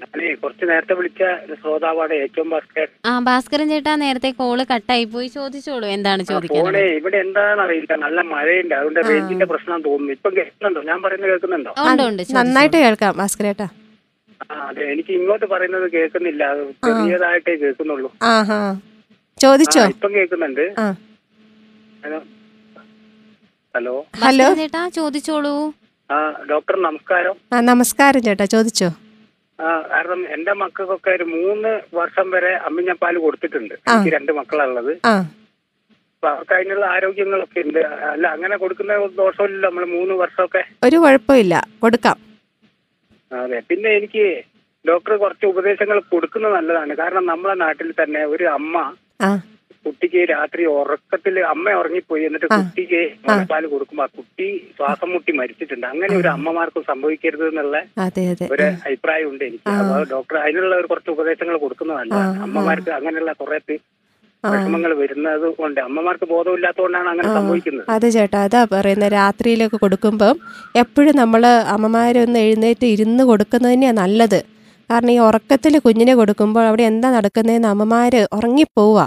ഞാനേ കുറച്ച് നേരത്തെ വിളിച്ച ഒരു ശ്രോതാവാണ് ഏറ്റവും ഭാസ്കർ ആ ഭാസ്കരൻ ചേട്ടാ നേരത്തെ കോൾ കട്ടായി പോയി. ചോദിച്ചോളൂ എന്താണ് ഫോണേ ചോദിക്കാനുള്ളത്? ഇവിടെ എന്താണെന്ന് അറിയില്ല. നല്ല മഴയുണ്ട്. അതുകൊണ്ട്. റേഞ്ചിന്റെ പ്രശ്നം തോന്നുന്നു. ഇപ്പൊ കേൾക്കുന്നുണ്ടോ? ഞാൻ പറയുന്നത് കേൾക്കുന്നുണ്ടോ? ഉണ്ട് ഉണ്ട് ചോദിച്ചോളൂ. നന്നായിട്ട് കേൾക്കാം ഭാസ്കരേട്ടാ ആ അതെ. എനിക്ക് ഇങ്ങോട്ട് പറയുന്നത് കേൾക്കുന്നില്ല. അത് ചെറിയതായിട്ടേ കേൾക്കുന്നുള്ളൂ. ആ ചോദിച്ചോ? ആ, ഇപ്പം കേൾക്കുന്നുണ്ട്. ആ. ഹലോ. ഹലോ. ഹലോ. ഭാസ്കരൻ ചേട്ടാ ചോദിച്ചോളൂ. ആ ഡോക്ടർ നമസ്കാരം. ആ നമസ്കാരം ചേട്ടാ. ചോദിച്ചോ? കാരണം എന്റെ മക്കൾക്കൊക്കെ ഒരു മൂന്ന് വർഷം വരെ അമ്മിഞ്ഞപ്പാൽ കൊടുത്തിട്ടുണ്ട്. എനിക്ക് രണ്ട് മക്കളുള്ളത് അവർക്ക് അതിനുള്ള ആരോഗ്യങ്ങളൊക്കെ ഉണ്ട്. അല്ല അങ്ങനെ കൊടുക്കുന്ന ദോഷമില്ല നമ്മൾ മൂന്ന് വർഷമൊക്കെ. ഒരു കുഴപ്പമില്ല. കൊടുക്കാം. അതെ. പിന്നെ എനിക്ക് ഡോക്ടർ കുറച്ച് ഉപദേശങ്ങൾ കൊടുക്കുന്നത് നല്ലതാണ്. കാരണം നമ്മളെ നാട്ടിൽ തന്നെ ഒരു അമ്മ കുട്ടിക്ക് രാത്രി ഉറക്കത്തിൽ അമ്മ ഉറങ്ങിപ്പോയി എന്നിട്ട് കുട്ടിക്ക് മുലപ്പാൽ കൊടുക്കുമ്പോ ആ കുട്ടി ശ്വാസം മുട്ടി മരിച്ചിട്ടുണ്ട്. അങ്ങനെ ഒരു അമ്മമാർക്കും സംഭവിക്കരുത് എന്നുള്ള ഒരു അഭിപ്രായം ഉണ്ട് എനിക്ക്. അപ്പൊ ഡോക്ടർ അതിനുള്ള ഒരു കുറച്ച് ഉപദേശങ്ങൾ കൊടുക്കുന്നതല്ല. അമ്മമാർക്ക് അങ്ങനെയുള്ള കുറെ. വിഷമങ്ങൾ വരുന്നത് കൊണ്ട് അമ്മമാർക്ക് ബോധമില്ലാത്തതുകൊണ്ടാണ് അങ്ങനെ സംഭവിക്കുന്നത്. അതെ ചേട്ടാ അതാ പറയുന്നത് രാത്രിയിലൊക്കെ കൊടുക്കുമ്പം എപ്പോഴും നമ്മൾ അമ്മമാരൊന്ന് എഴുന്നേറ്റ് ഇരുന്ന് കൊടുക്കുന്നത് തന്നെയാണ് നല്ലത്. കാരണം ഈ ഉറക്കത്തിൽ കുഞ്ഞിനെ കൊടുക്കുമ്പോൾ അവിടെ എന്താ നടക്കുന്നതെന്ന് അമ്മമാർ ഉറങ്ങിപ്പോവുക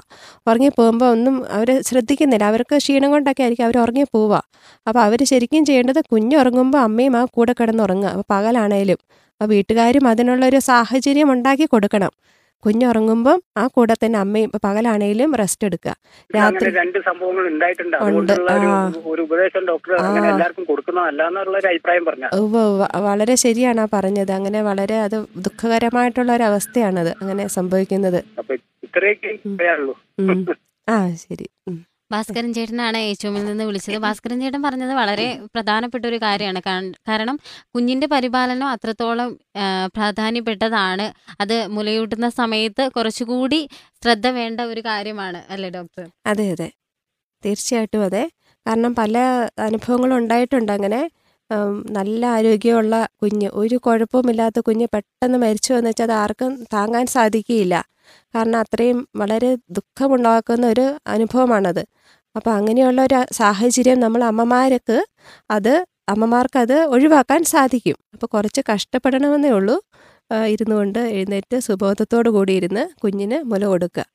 ഉറങ്ങിപ്പോകുമ്പോൾ ഒന്നും അവർ ശ്രദ്ധിക്കുന്നില്ല. അവർക്ക് ക്ഷീണം കൊണ്ടൊക്കെ ആയിരിക്കും അവർ ഉറങ്ങിപ്പോവുക അപ്പോൾ അവർ ശരിക്കും ചെയ്യേണ്ടത് കുഞ്ഞ് ഉറങ്ങുമ്പോൾ അമ്മയും ആ കൂടെ കിടന്നുറങ്ങുക അപ്പോൾ പകലാണേലും. അപ്പോൾ വീട്ടുകാരും അതിനുള്ളൊരു സാഹചര്യം ഉണ്ടാക്കി കൊടുക്കണം. കുഞ്ഞുറങ്ങുമ്പം ആ കൂടെ തന്നെ അമ്മയും പകലാണേലും റെസ്റ്റ് എടുക്കുക. രാത്രി രണ്ട് സംഭവങ്ങൾ ഉണ്ടായിട്ടുണ്ട്. ഉണ്ട്. ഒരു. ഉപദേശം ഡോക്ടർ എല്ലാവർക്കും കൊടുക്കുന്നതല്ല ഒരു അഭിപ്രായം പറഞ്ഞ. വളരെ ശരിയാണ് ആ പറഞ്ഞത്. അങ്ങനെ വളരെ അത് ദുഃഖകരമായിട്ടുള്ള ഒരു അവസ്ഥയാണത് അങ്ങനെ സംഭവിക്കുന്നത്. ഇത്രയൊക്കെ ആ ശരി. ഭാസ്കരൻ ചേട്ടനാണ് ഏച്ചോമിൽ നിന്ന് വിളിച്ചത്. ഭാസ്കരൻ ചേട്ടൻ പറഞ്ഞത് വളരെ പ്രധാനപ്പെട്ട ഒരു കാര്യമാണ്. കാരണം കുഞ്ഞിന്റെ പരിപാലനം അത്രത്തോളം പ്രാധാന്യപ്പെട്ടതാണ്. അത് മുലയൂട്ടുന്ന സമയത്ത് കുറച്ചുകൂടി ശ്രദ്ധ വേണ്ട ഒരു കാര്യമാണ് അല്ലേ ഡോക്ടർ? അതെ അതെ. തീർച്ചയായിട്ടും അതെ. കാരണം പല അനുഭവങ്ങളും ഉണ്ടായിട്ടുണ്ട് അങ്ങനെ. നല്ല ആരോഗ്യമുള്ള കുഞ്ഞ്. ഒരു കുഴപ്പമില്ലാത്ത കുഞ്ഞ് പെട്ടെന്ന് മരിച്ചു എന്ന് വെച്ചാൽ അത് ആർക്കും താങ്ങാൻ സാധിക്കുകയില്ല. കാരണം അത്രയും വളരെ ദുഃഖമുണ്ടാക്കുന്ന ഒരു അനുഭവമാണത്. അപ്പോൾ അങ്ങനെയുള്ള ഒരു സാഹചര്യം നമ്മൾ അമ്മമാർക്ക് അത് അമ്മമാർക്കത് ഒഴിവാക്കാൻ സാധിക്കും. അപ്പോൾ കുറച്ച് കഷ്ടപ്പെടണമെന്നേ ഉള്ളൂ. ഇരുന്നു കൊണ്ട് എഴുന്നേറ്റ് സുബോധത്തോടു കൂടി ഇരുന്ന് കുഞ്ഞിന് മുല കൊടുക്കുക.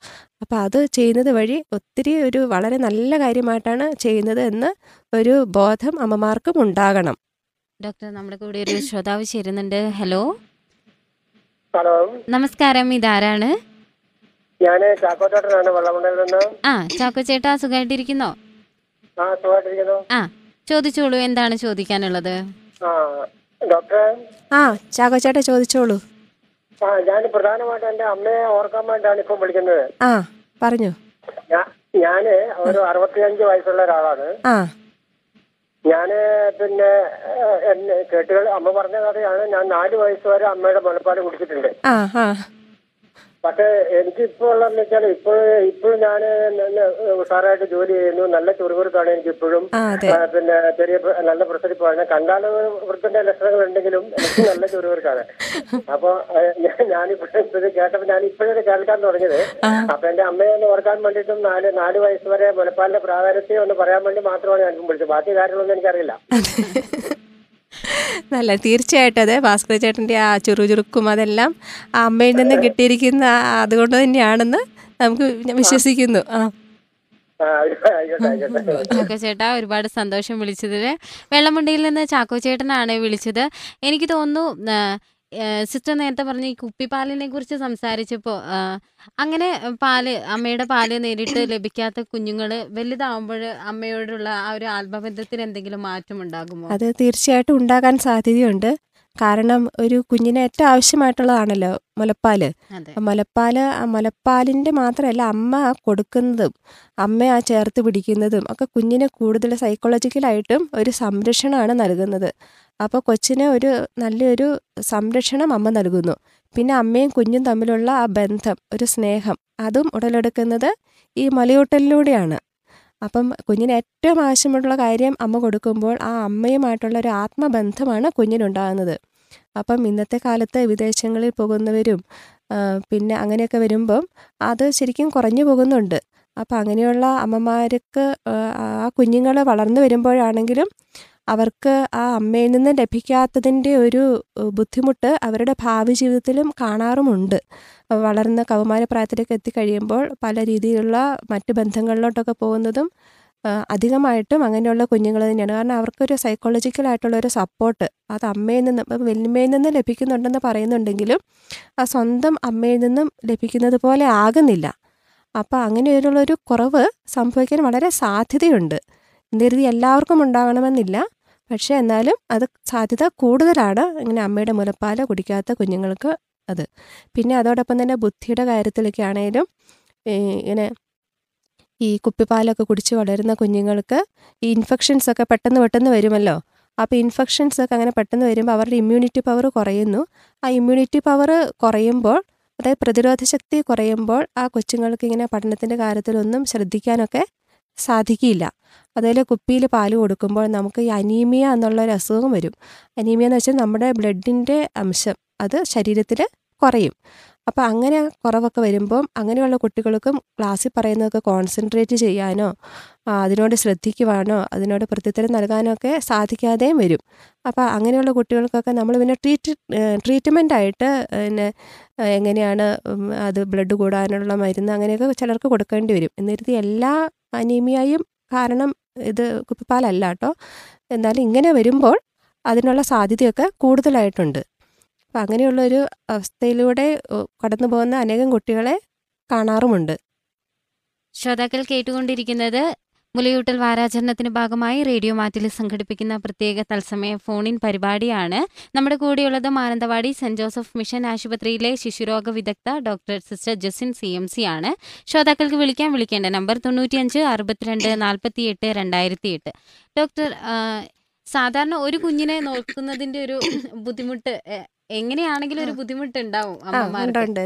അപ്പോൾ അത് ചെയ്യുന്നത് വഴി ഒത്തിരി ഒരു വളരെ നല്ല കാര്യമായിട്ടാണ് ചെയ്യുന്നത് എന്ന് ഒരു ബോധം അമ്മമാർക്കും ഉണ്ടാകണം. ഡോക്ടർ നമ്മുടെ കൂടെ ഒരു ശ്രോതാവ് ചേരുന്നുണ്ട്. ഹലോ. ഹലോ. നമസ്കാരം. ഇതാരാണ്? ഞാൻ ചാക്കോട്ടോട്ടനാണ് വെള്ളമുണ്ടയിൽ നിന്ന്. ആ ചാക്കോ ചേട്ടാ സുഖമായിട്ടിരിക്കുന്നോ ആ ചോദിച്ചോളൂ. എന്താണ് ചോദിക്കാനുള്ളത്? ആ ഡോക്ടറെ? ആ ചാക്കോച്ചേട്ടാ ചോദിച്ചോളൂ. ആ ഞാൻ പ്രധാനമായിട്ട് എന്റെ അമ്മയെ ഓർക്കാൻ വേണ്ടിയാണ് ഇപ്പം വിളിക്കുന്നത്. ആ പറഞ്ഞു. ഞാൻ ഒരു അറുപത്തിയഞ്ച് വയസ്സുള്ള ഒരാളാണ്. ആ. ഞാൻ പിന്നെ കേട്ടുകൾ അമ്മ പറഞ്ഞ കഥയാണ് ഞാൻ നാല് വയസ്സ് വരെ അമ്മയുടെ മുലപ്പാൽ കുടിച്ചിട്ടുണ്ട്. ആ ആ. പക്ഷേ എനിക്ക് ഇപ്പോൾ ഉള്ളതെന്ന് വെച്ചാൽ ഇപ്പോൾ ഇപ്പോഴും ഞാൻ ഉഷാറായിട്ട് ജോലി ചെയ്യുന്നു. നല്ല ചുറുകുറുക്കാണ് എനിക്ക് ഇപ്പോഴും പിന്നെ ചെറിയ നല്ല പ്രസരിപ്പാണ് കണ്ടാൽ വൃത്തിന്റെ ലക്ഷണങ്ങൾ ഉണ്ടെങ്കിലും എനിക്ക് നല്ല ചുറുകുറുക്കാണ്. അപ്പൊ ഞാനിപ്പോഴും ഇത് കേട്ടപ്പോ ഞാൻ ഇപ്പോഴേ കേൾക്കാൻ തുടങ്ങിയത്. അപ്പൊ എന്റെ അമ്മയെ ഒന്ന് ഓർക്കാൻ വേണ്ടിയിട്ടും നാല് നാല് വയസ്സ് വരെ മുലപ്പാലിന്റെ പ്രാധാന്യത്തെ ഒന്ന് പറയാൻ വേണ്ടി മാത്രമാണ് ഞാൻ ഇപ്പം വിളിച്ചത്. ബാക്കി കാര്യങ്ങളൊന്നും എനിക്കറിയില്ല. നല്ല തീർച്ചയായിട്ടും അതെ. ഭാസ്കര ചേട്ടന്റെ ആ ചുറുചുറുക്കും അതെല്ലാം ആ അമ്മയിൽ നിന്ന് കിട്ടിയിരിക്കുന്ന അതുകൊണ്ട് തന്നെയാണെന്ന് നമുക്ക് വിശ്വസിക്കുന്നു. ആ. ചാക്കോ ചേട്ടാ ഒരുപാട് സന്തോഷം വിളിച്ചതിൽ വെള്ളമുണ്ടിയിൽ നിന്ന് ചാക്കോ ചേട്ടനാണ് വിളിച്ചത്. എനിക്ക് തോന്നുന്നു സിസ്റ്റർ നേരത്തെ പറഞ്ഞ ഈ കുപ്പിപ്പാലിനെ കുറിച്ച് സംസാരിച്ചപ്പോൾ അങ്ങനെ പാൽ അമ്മയുടെ പാൽ നേരിട്ട് ലഭിക്കാത്ത കുഞ്ഞുങ്ങൾ വലുതാവുമ്പോൾ അമ്മയോടുള്ള ആ ഒരു ആത്മബന്ധത്തിൽ എന്തെങ്കിലും മാറ്റം ഉണ്ടാകുമോ? അത് തീർച്ചയായിട്ടും ഉണ്ടാകാൻ സാധ്യതയുണ്ട്. കാരണം ഒരു കുഞ്ഞിന് ഏറ്റവും ആവശ്യമായിട്ടുള്ളതാണല്ലോ മുലപ്പാൽ. മുലപ്പാൽ ആ മുലപ്പാലിന്റെ മാത്രമല്ല അമ്മ ആ കൊടുക്കുന്നതും അമ്മ ആ ചേർത്ത് പിടിക്കുന്നതും ഒക്കെ കുഞ്ഞിന് കൂടുതൽ സൈക്കോളജിക്കലായിട്ടും ഒരു സംരക്ഷണമാണ് നൽകുന്നത്. അപ്പോൾ കൊച്ചിനെ ഒരു നല്ലൊരു സംരക്ഷണം അമ്മ നൽകുന്നു. പിന്നെ അമ്മയും കുഞ്ഞും തമ്മിലുള്ള ആ ബന്ധം ഒരു സ്നേഹം അതും ഉടലെടുക്കുന്നത് ഈ മലയൂട്ടലിലൂടെയാണ്. അപ്പം കുഞ്ഞിന് ഏറ്റവും ആവശ്യമുള്ള കാര്യം അമ്മ കൊടുക്കുമ്പോൾ ആ അമ്മയുമായിട്ടുള്ള ഒരു ആത്മബന്ധമാണ് കുഞ്ഞിനുണ്ടാകുന്നത്. അപ്പം ഇന്നത്തെ കാലത്ത് വിദേശങ്ങളിൽ പോകുന്നവരും പിന്നെ അങ്ങനെയൊക്കെ വരുമ്പം അത് ശരിക്കും കുറഞ്ഞു പോകുന്നുണ്ട്. അപ്പം അങ്ങനെയുള്ള അമ്മമാർക്ക് ആ, കുഞ്ഞുങ്ങൾ വളർന്നു വരുമ്പോഴാണെങ്കിലും അവർക്ക് ആ അമ്മയിൽ നിന്ന് ലഭിക്കാത്തതിന്റെ ഒരു ബുദ്ധിമുട്ട് അവരുടെ ഭാവി ജീവിതത്തിലും കാണാറുമുണ്ട്. വളർന്ന കൗമാരപ്രായത്തിലേക്ക് എത്തിക്കഴിയുമ്പോൾ പല രീതിയിലുള്ള മറ്റ് ബന്ധങ്ങളിലോട്ടൊക്കെ പോകുന്നതും അധികമായിട്ടും അങ്ങനെയുള്ള കുഞ്ഞുങ്ങൾ തന്നെയാണ്. കാരണം അവർക്കൊരു സൈക്കോളജിക്കലായിട്ടുള്ള ഒരു സപ്പോർട്ട് അത് അമ്മയിൽ നിന്ന് ഇപ്പം വല്യമ്മയിൽ നിന്ന് ലഭിക്കുന്നുണ്ടെന്ന് പറയുന്നുണ്ടെങ്കിലും ആ സ്വന്തം അമ്മയിൽ നിന്നും ലഭിക്കുന്നത് പോലെ ആകുന്നില്ല. അപ്പോൾ അങ്ങനെയുള്ളൊരു കുറവ് സംഭവിക്കാൻ വളരെ സാധ്യതയുണ്ട്. എന്നിരുതി എല്ലാവർക്കും ഉണ്ടാകണമെന്നില്ല. പക്ഷേ എന്നാലും അത് സാധ്യത കൂടുതലാണ് ഇങ്ങനെ അമ്മയുടെ മുലപ്പാൽ കുടിക്കാത്ത കുഞ്ഞുങ്ങൾക്ക് അത്. പിന്നെ അതോടൊപ്പം തന്നെ ബുദ്ധിയുടെ കാര്യത്തിലൊക്കെ ആണെങ്കിലും ഇങ്ങനെ ഈ കുപ്പിപ്പാലൊക്കെ കുടിച്ച് വളരുന്ന കുഞ്ഞുങ്ങൾക്ക് ഈ ഇൻഫെക്ഷൻസ് ഒക്കെ പെട്ടെന്ന് പെട്ടെന്ന് വരുമല്ലോ. അപ്പോൾ ഇൻഫെക്ഷൻസ് ഒക്കെ അങ്ങനെ പെട്ടെന്ന് വരുമ്പോൾ അവരുടെ ഇമ്മ്യൂണിറ്റി പവർ കുറയുന്നു. ആ ഇമ്മ്യൂണിറ്റി പവർ കുറയുമ്പോൾ അതായത് പ്രതിരോധ ശക്തി കുറയുമ്പോൾ ആ കൊച്ചുങ്ങൾക്ക് ഇങ്ങനെ പഠനത്തിന്റെ കാര്യത്തിലൊന്നും ശ്രദ്ധിക്കാനൊക്കെ സാധിക്കില്ല. അതേപോലെ കുപ്പിയിൽ പാൽ കൊടുക്കുമ്പോൾ നമുക്ക് ഈ അനീമിയ എന്നുള്ള ഒരു അസുഖം വരും. അനീമിയ എന്ന് വെച്ചാൽ നമ്മുടെ ബ്ലഡിന്റെ അംശം. അത് ശരീരത്തിൽ കുറയും. അപ്പോൾ അങ്ങനെ കുറവൊക്കെ വരുമ്പം അങ്ങനെയുള്ള കുട്ടികൾക്കും ക്ലാസ്സിൽ പറയുന്നതൊക്കെ കോൺസെൻട്രേറ്റ് ചെയ്യാനോ അതിനോട് ശ്രദ്ധിക്കുവാനോ അതിനോട് പ്രത്യുത്തരം നൽകാനോ ഒക്കെ സാധിക്കാതെയും വരും. അപ്പോൾ അങ്ങനെയുള്ള കുട്ടികൾക്കൊക്കെ നമ്മൾ പിന്നെ ട്രീറ്റ് ട്രീറ്റ്മെന്റ് ആയിട്ട് പിന്നെ എങ്ങനെയാണ് അത് ബ്ലഡ് കൂടാനുള്ള മരുന്ന് അങ്ങനെയൊക്കെ ചിലർക്ക് കൊടുക്കേണ്ടി വരും. എന്നിരുത്തി എല്ലാ അനീമിയയും കാരണം ഇത് കുപ്പിപ്പാലല്ല കേട്ടോ എന്നാലും ഇങ്ങനെ വരുമ്പോൾ അതിനുള്ള സാധ്യതയൊക്കെ കൂടുതലായിട്ടുണ്ട്. അപ്പം അങ്ങനെയുള്ളൊരു അവസ്ഥയിലൂടെ കടന്നു പോകുന്ന അനേകം കുട്ടികളെ കാണാറുമുണ്ട്. ശ്രോതാക്കൾ കേട്ടുകൊണ്ടിരിക്കുന്നത് മുലയൂട്ടൽ വാരാചരണത്തിന്റെ ഭാഗമായി റേഡിയോ മാറ്റിൽ സംഘടിപ്പിക്കുന്ന പ്രത്യേക തത്സമയ ഫോണിൻ പരിപാടിയാണ് നമ്മുടെ കൂടെയുള്ളത് മാനന്തവാടി സെന്റ് ജോസഫ് മിഷൻ ആശുപത്രിയിലെ ശിശുരോഗ വിദഗ്ധ doctor sister Jasin C M C ആണ്. ശ്രോതാക്കൾക്ക് വിളിക്കാൻ വിളിക്കേണ്ട നമ്പർ തൊണ്ണൂറ്റിയഞ്ച് അറുപത്തിരണ്ട് നാൽപ്പത്തി എട്ട് രണ്ടായിരത്തി എട്ട് ഡോക്ടർ സാധാരണ ഒരു കുഞ്ഞിനെ നോക്കുന്നതിന്റെ ഒരു ബുദ്ധിമുട്ട് എങ്ങനെയാണെങ്കിലും ഒരു ബുദ്ധിമുട്ട് ഉണ്ടാവും അമ്മമാർക്ക്.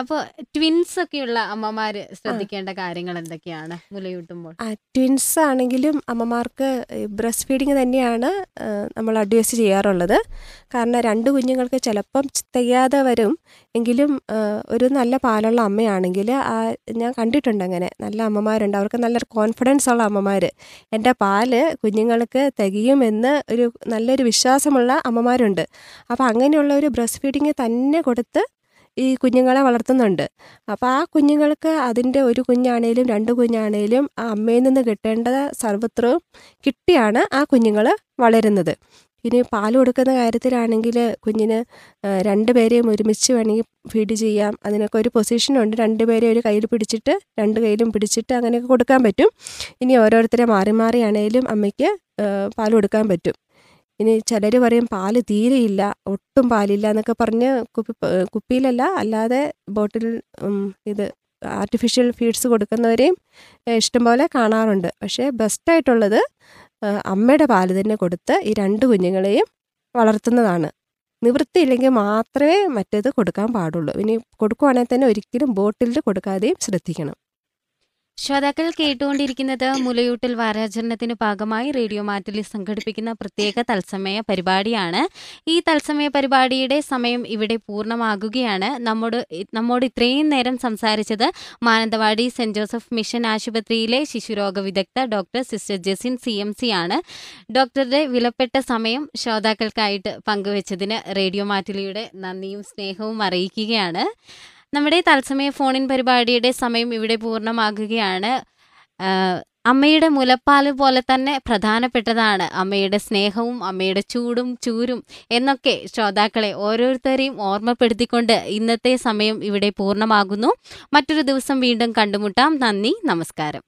അപ്പൊ ട്വിൻസ് ഒക്കെയുള്ള അമ്മമാര് ശ്രദ്ധിക്കേണ്ട കാര്യങ്ങൾ എന്തൊക്കെയാണ് മുലയൂട്ടുമ്പോൾ? ട്വിൻസ് ആണെങ്കിലും അമ്മമാർക്ക് ബ്രസ്റ്റ് ഫീഡിങ് തന്നെയാണ് നമ്മൾ അഡ്വൈസ് ചെയ്യാറുള്ളത്. കാരണം രണ്ട് കുഞ്ഞുങ്ങൾക്ക് ചിലപ്പം തികയാതെ വരും. എങ്കിലും ഒരു നല്ല പാലുള്ള അമ്മയാണെങ്കിൽ ആ ഞാൻ കണ്ടിട്ടുണ്ട് അങ്ങനെ നല്ല അമ്മമാരുണ്ട്. അവർക്ക് നല്ലൊരു കോൺഫിഡൻസ് ഉള്ള അമ്മമാർ എന്റെ പാൽ കുഞ്ഞുങ്ങൾക്ക് തികയുമെന്ന് ഒരു നല്ലൊരു വിശ്വാസമുള്ള അമ്മമാരുണ്ട്. അപ്പോൾ അങ്ങനെയുള്ള ഒരു ബ്രസ്റ്റ് ഫീഡിങ് തന്നെ കൊടുത്ത് ഈ കുഞ്ഞുങ്ങളെ വളർത്തുന്നുണ്ട്. അപ്പോൾ ആ കുഞ്ഞുങ്ങൾക്ക് അതിന്റെ ഒരു കുഞ്ഞാണേലും രണ്ട് കുഞ്ഞാണേലും ആ അമ്മയിൽ നിന്ന് കിട്ടേണ്ട സർവത്രവും കിട്ടിയാണ് ആ കുഞ്ഞുങ്ങൾ വളരുന്നത്. ഇനി പാൽ കൊടുക്കുന്ന കാര്യത്തിലാണെങ്കിൽ കുഞ്ഞിന് രണ്ട് പേരെയും ഒരുമിച്ച് വേണമെങ്കിൽ ഫീഡ് ചെയ്യാം. അതിനൊക്കെ ഒരു പൊസിഷനുണ്ട് രണ്ട് പേരെ ഒരു കയ്യിൽ പിടിച്ചിട്ട് രണ്ട് കയ്യിലും പിടിച്ചിട്ട് അങ്ങനെയൊക്കെ കൊടുക്കാൻ പറ്റും. ഇനി ഓരോരുത്തരെ മാറി മാറിയാണേലും അമ്മയ്ക്ക് പാൽ കൊടുക്കാൻ പറ്റും. ഇനി ചിലർ പറയും പാൽ തീരെയില്ല ഒട്ടും പാലില്ല എന്നൊക്കെ പറഞ്ഞ് കുപ്പി കുപ്പിയിലല്ല അല്ലാതെ ബോട്ടിൽ ഇത് ആർട്ടിഫിഷ്യൽ ഫീഡ്സ് കൊടുക്കുന്നവരെയും ഇഷ്ടംപോലെ കാണാറുണ്ട്. പക്ഷേ ബെസ്റ്റായിട്ടുള്ളത് അമ്മയുടെ പാൽ തന്നെ കൊടുത്ത് ഈ രണ്ട് കുഞ്ഞുങ്ങളെയും വളർത്തുന്നതാണ്. നിവൃത്തിയില്ലെങ്കിൽ മാത്രമേ മറ്റേത് കൊടുക്കാൻ പാടുള്ളൂ. ഇനി കൊടുക്കുവാണെങ്കിൽ തന്നെ ഒരിക്കലും ബോട്ടിലിൽ കൊടുക്കാതെയും ശ്രദ്ധിക്കണം. ശ്രോതാക്കൾ കേട്ടുകൊണ്ടിരിക്കുന്നത് മുലയൂട്ടിൽ വാരാചരണത്തിന് ഭാഗമായി റേഡിയോ മാറ്റിൽ സംഘടിപ്പിക്കുന്ന പ്രത്യേക തത്സമയ പരിപാടിയാണ്. ഈ തത്സമയ പരിപാടിയുടെ സമയം ഇവിടെ പൂർണമാകുകയാണ്. നമ്മോട് നമ്മോട് ഇത്രയും നേരം സംസാരിച്ചത് മാനന്തവാടി സെന്റ് ജോസഫ് മിഷൻ ആശുപത്രിയിലെ ശിശുരോഗ വിദഗ്ധ doctor sister Jesin C M C ആണ്. ഡോക്ടറുടെ വിലപ്പെട്ട സമയം ശ്രോതാക്കൾക്കായിട്ട് പങ്കുവച്ചതിന് റേഡിയോ മാറ്റിലിയുടെ നന്ദിയും സ്നേഹവും അറിയിക്കുകയാണ്. നമ്മുടെ തത്സമയ ഫോണിൻ പരിപാടിയുടെ സമയം ഇവിടെ പൂർണമാകുകയാണ്. അമ്മയുടെ മുലപ്പാൽ പോലെ തന്നെ പ്രധാനപ്പെട്ടതാണ്. അമ്മയുടെ സ്നേഹവും അമ്മയുടെ ചൂടും ചൂരും എന്നൊക്കെ ശ്രോതാക്കളെ ഓരോരുത്തരെയും ഓർമ്മപ്പെടുത്തിക്കൊണ്ട് ഇന്നത്തെ സമയം ഇവിടെ പൂർണമാകുന്നു. മറ്റൊരു ദിവസം വീണ്ടും കണ്ടുമുട്ടാം. നന്ദി നമസ്കാരം.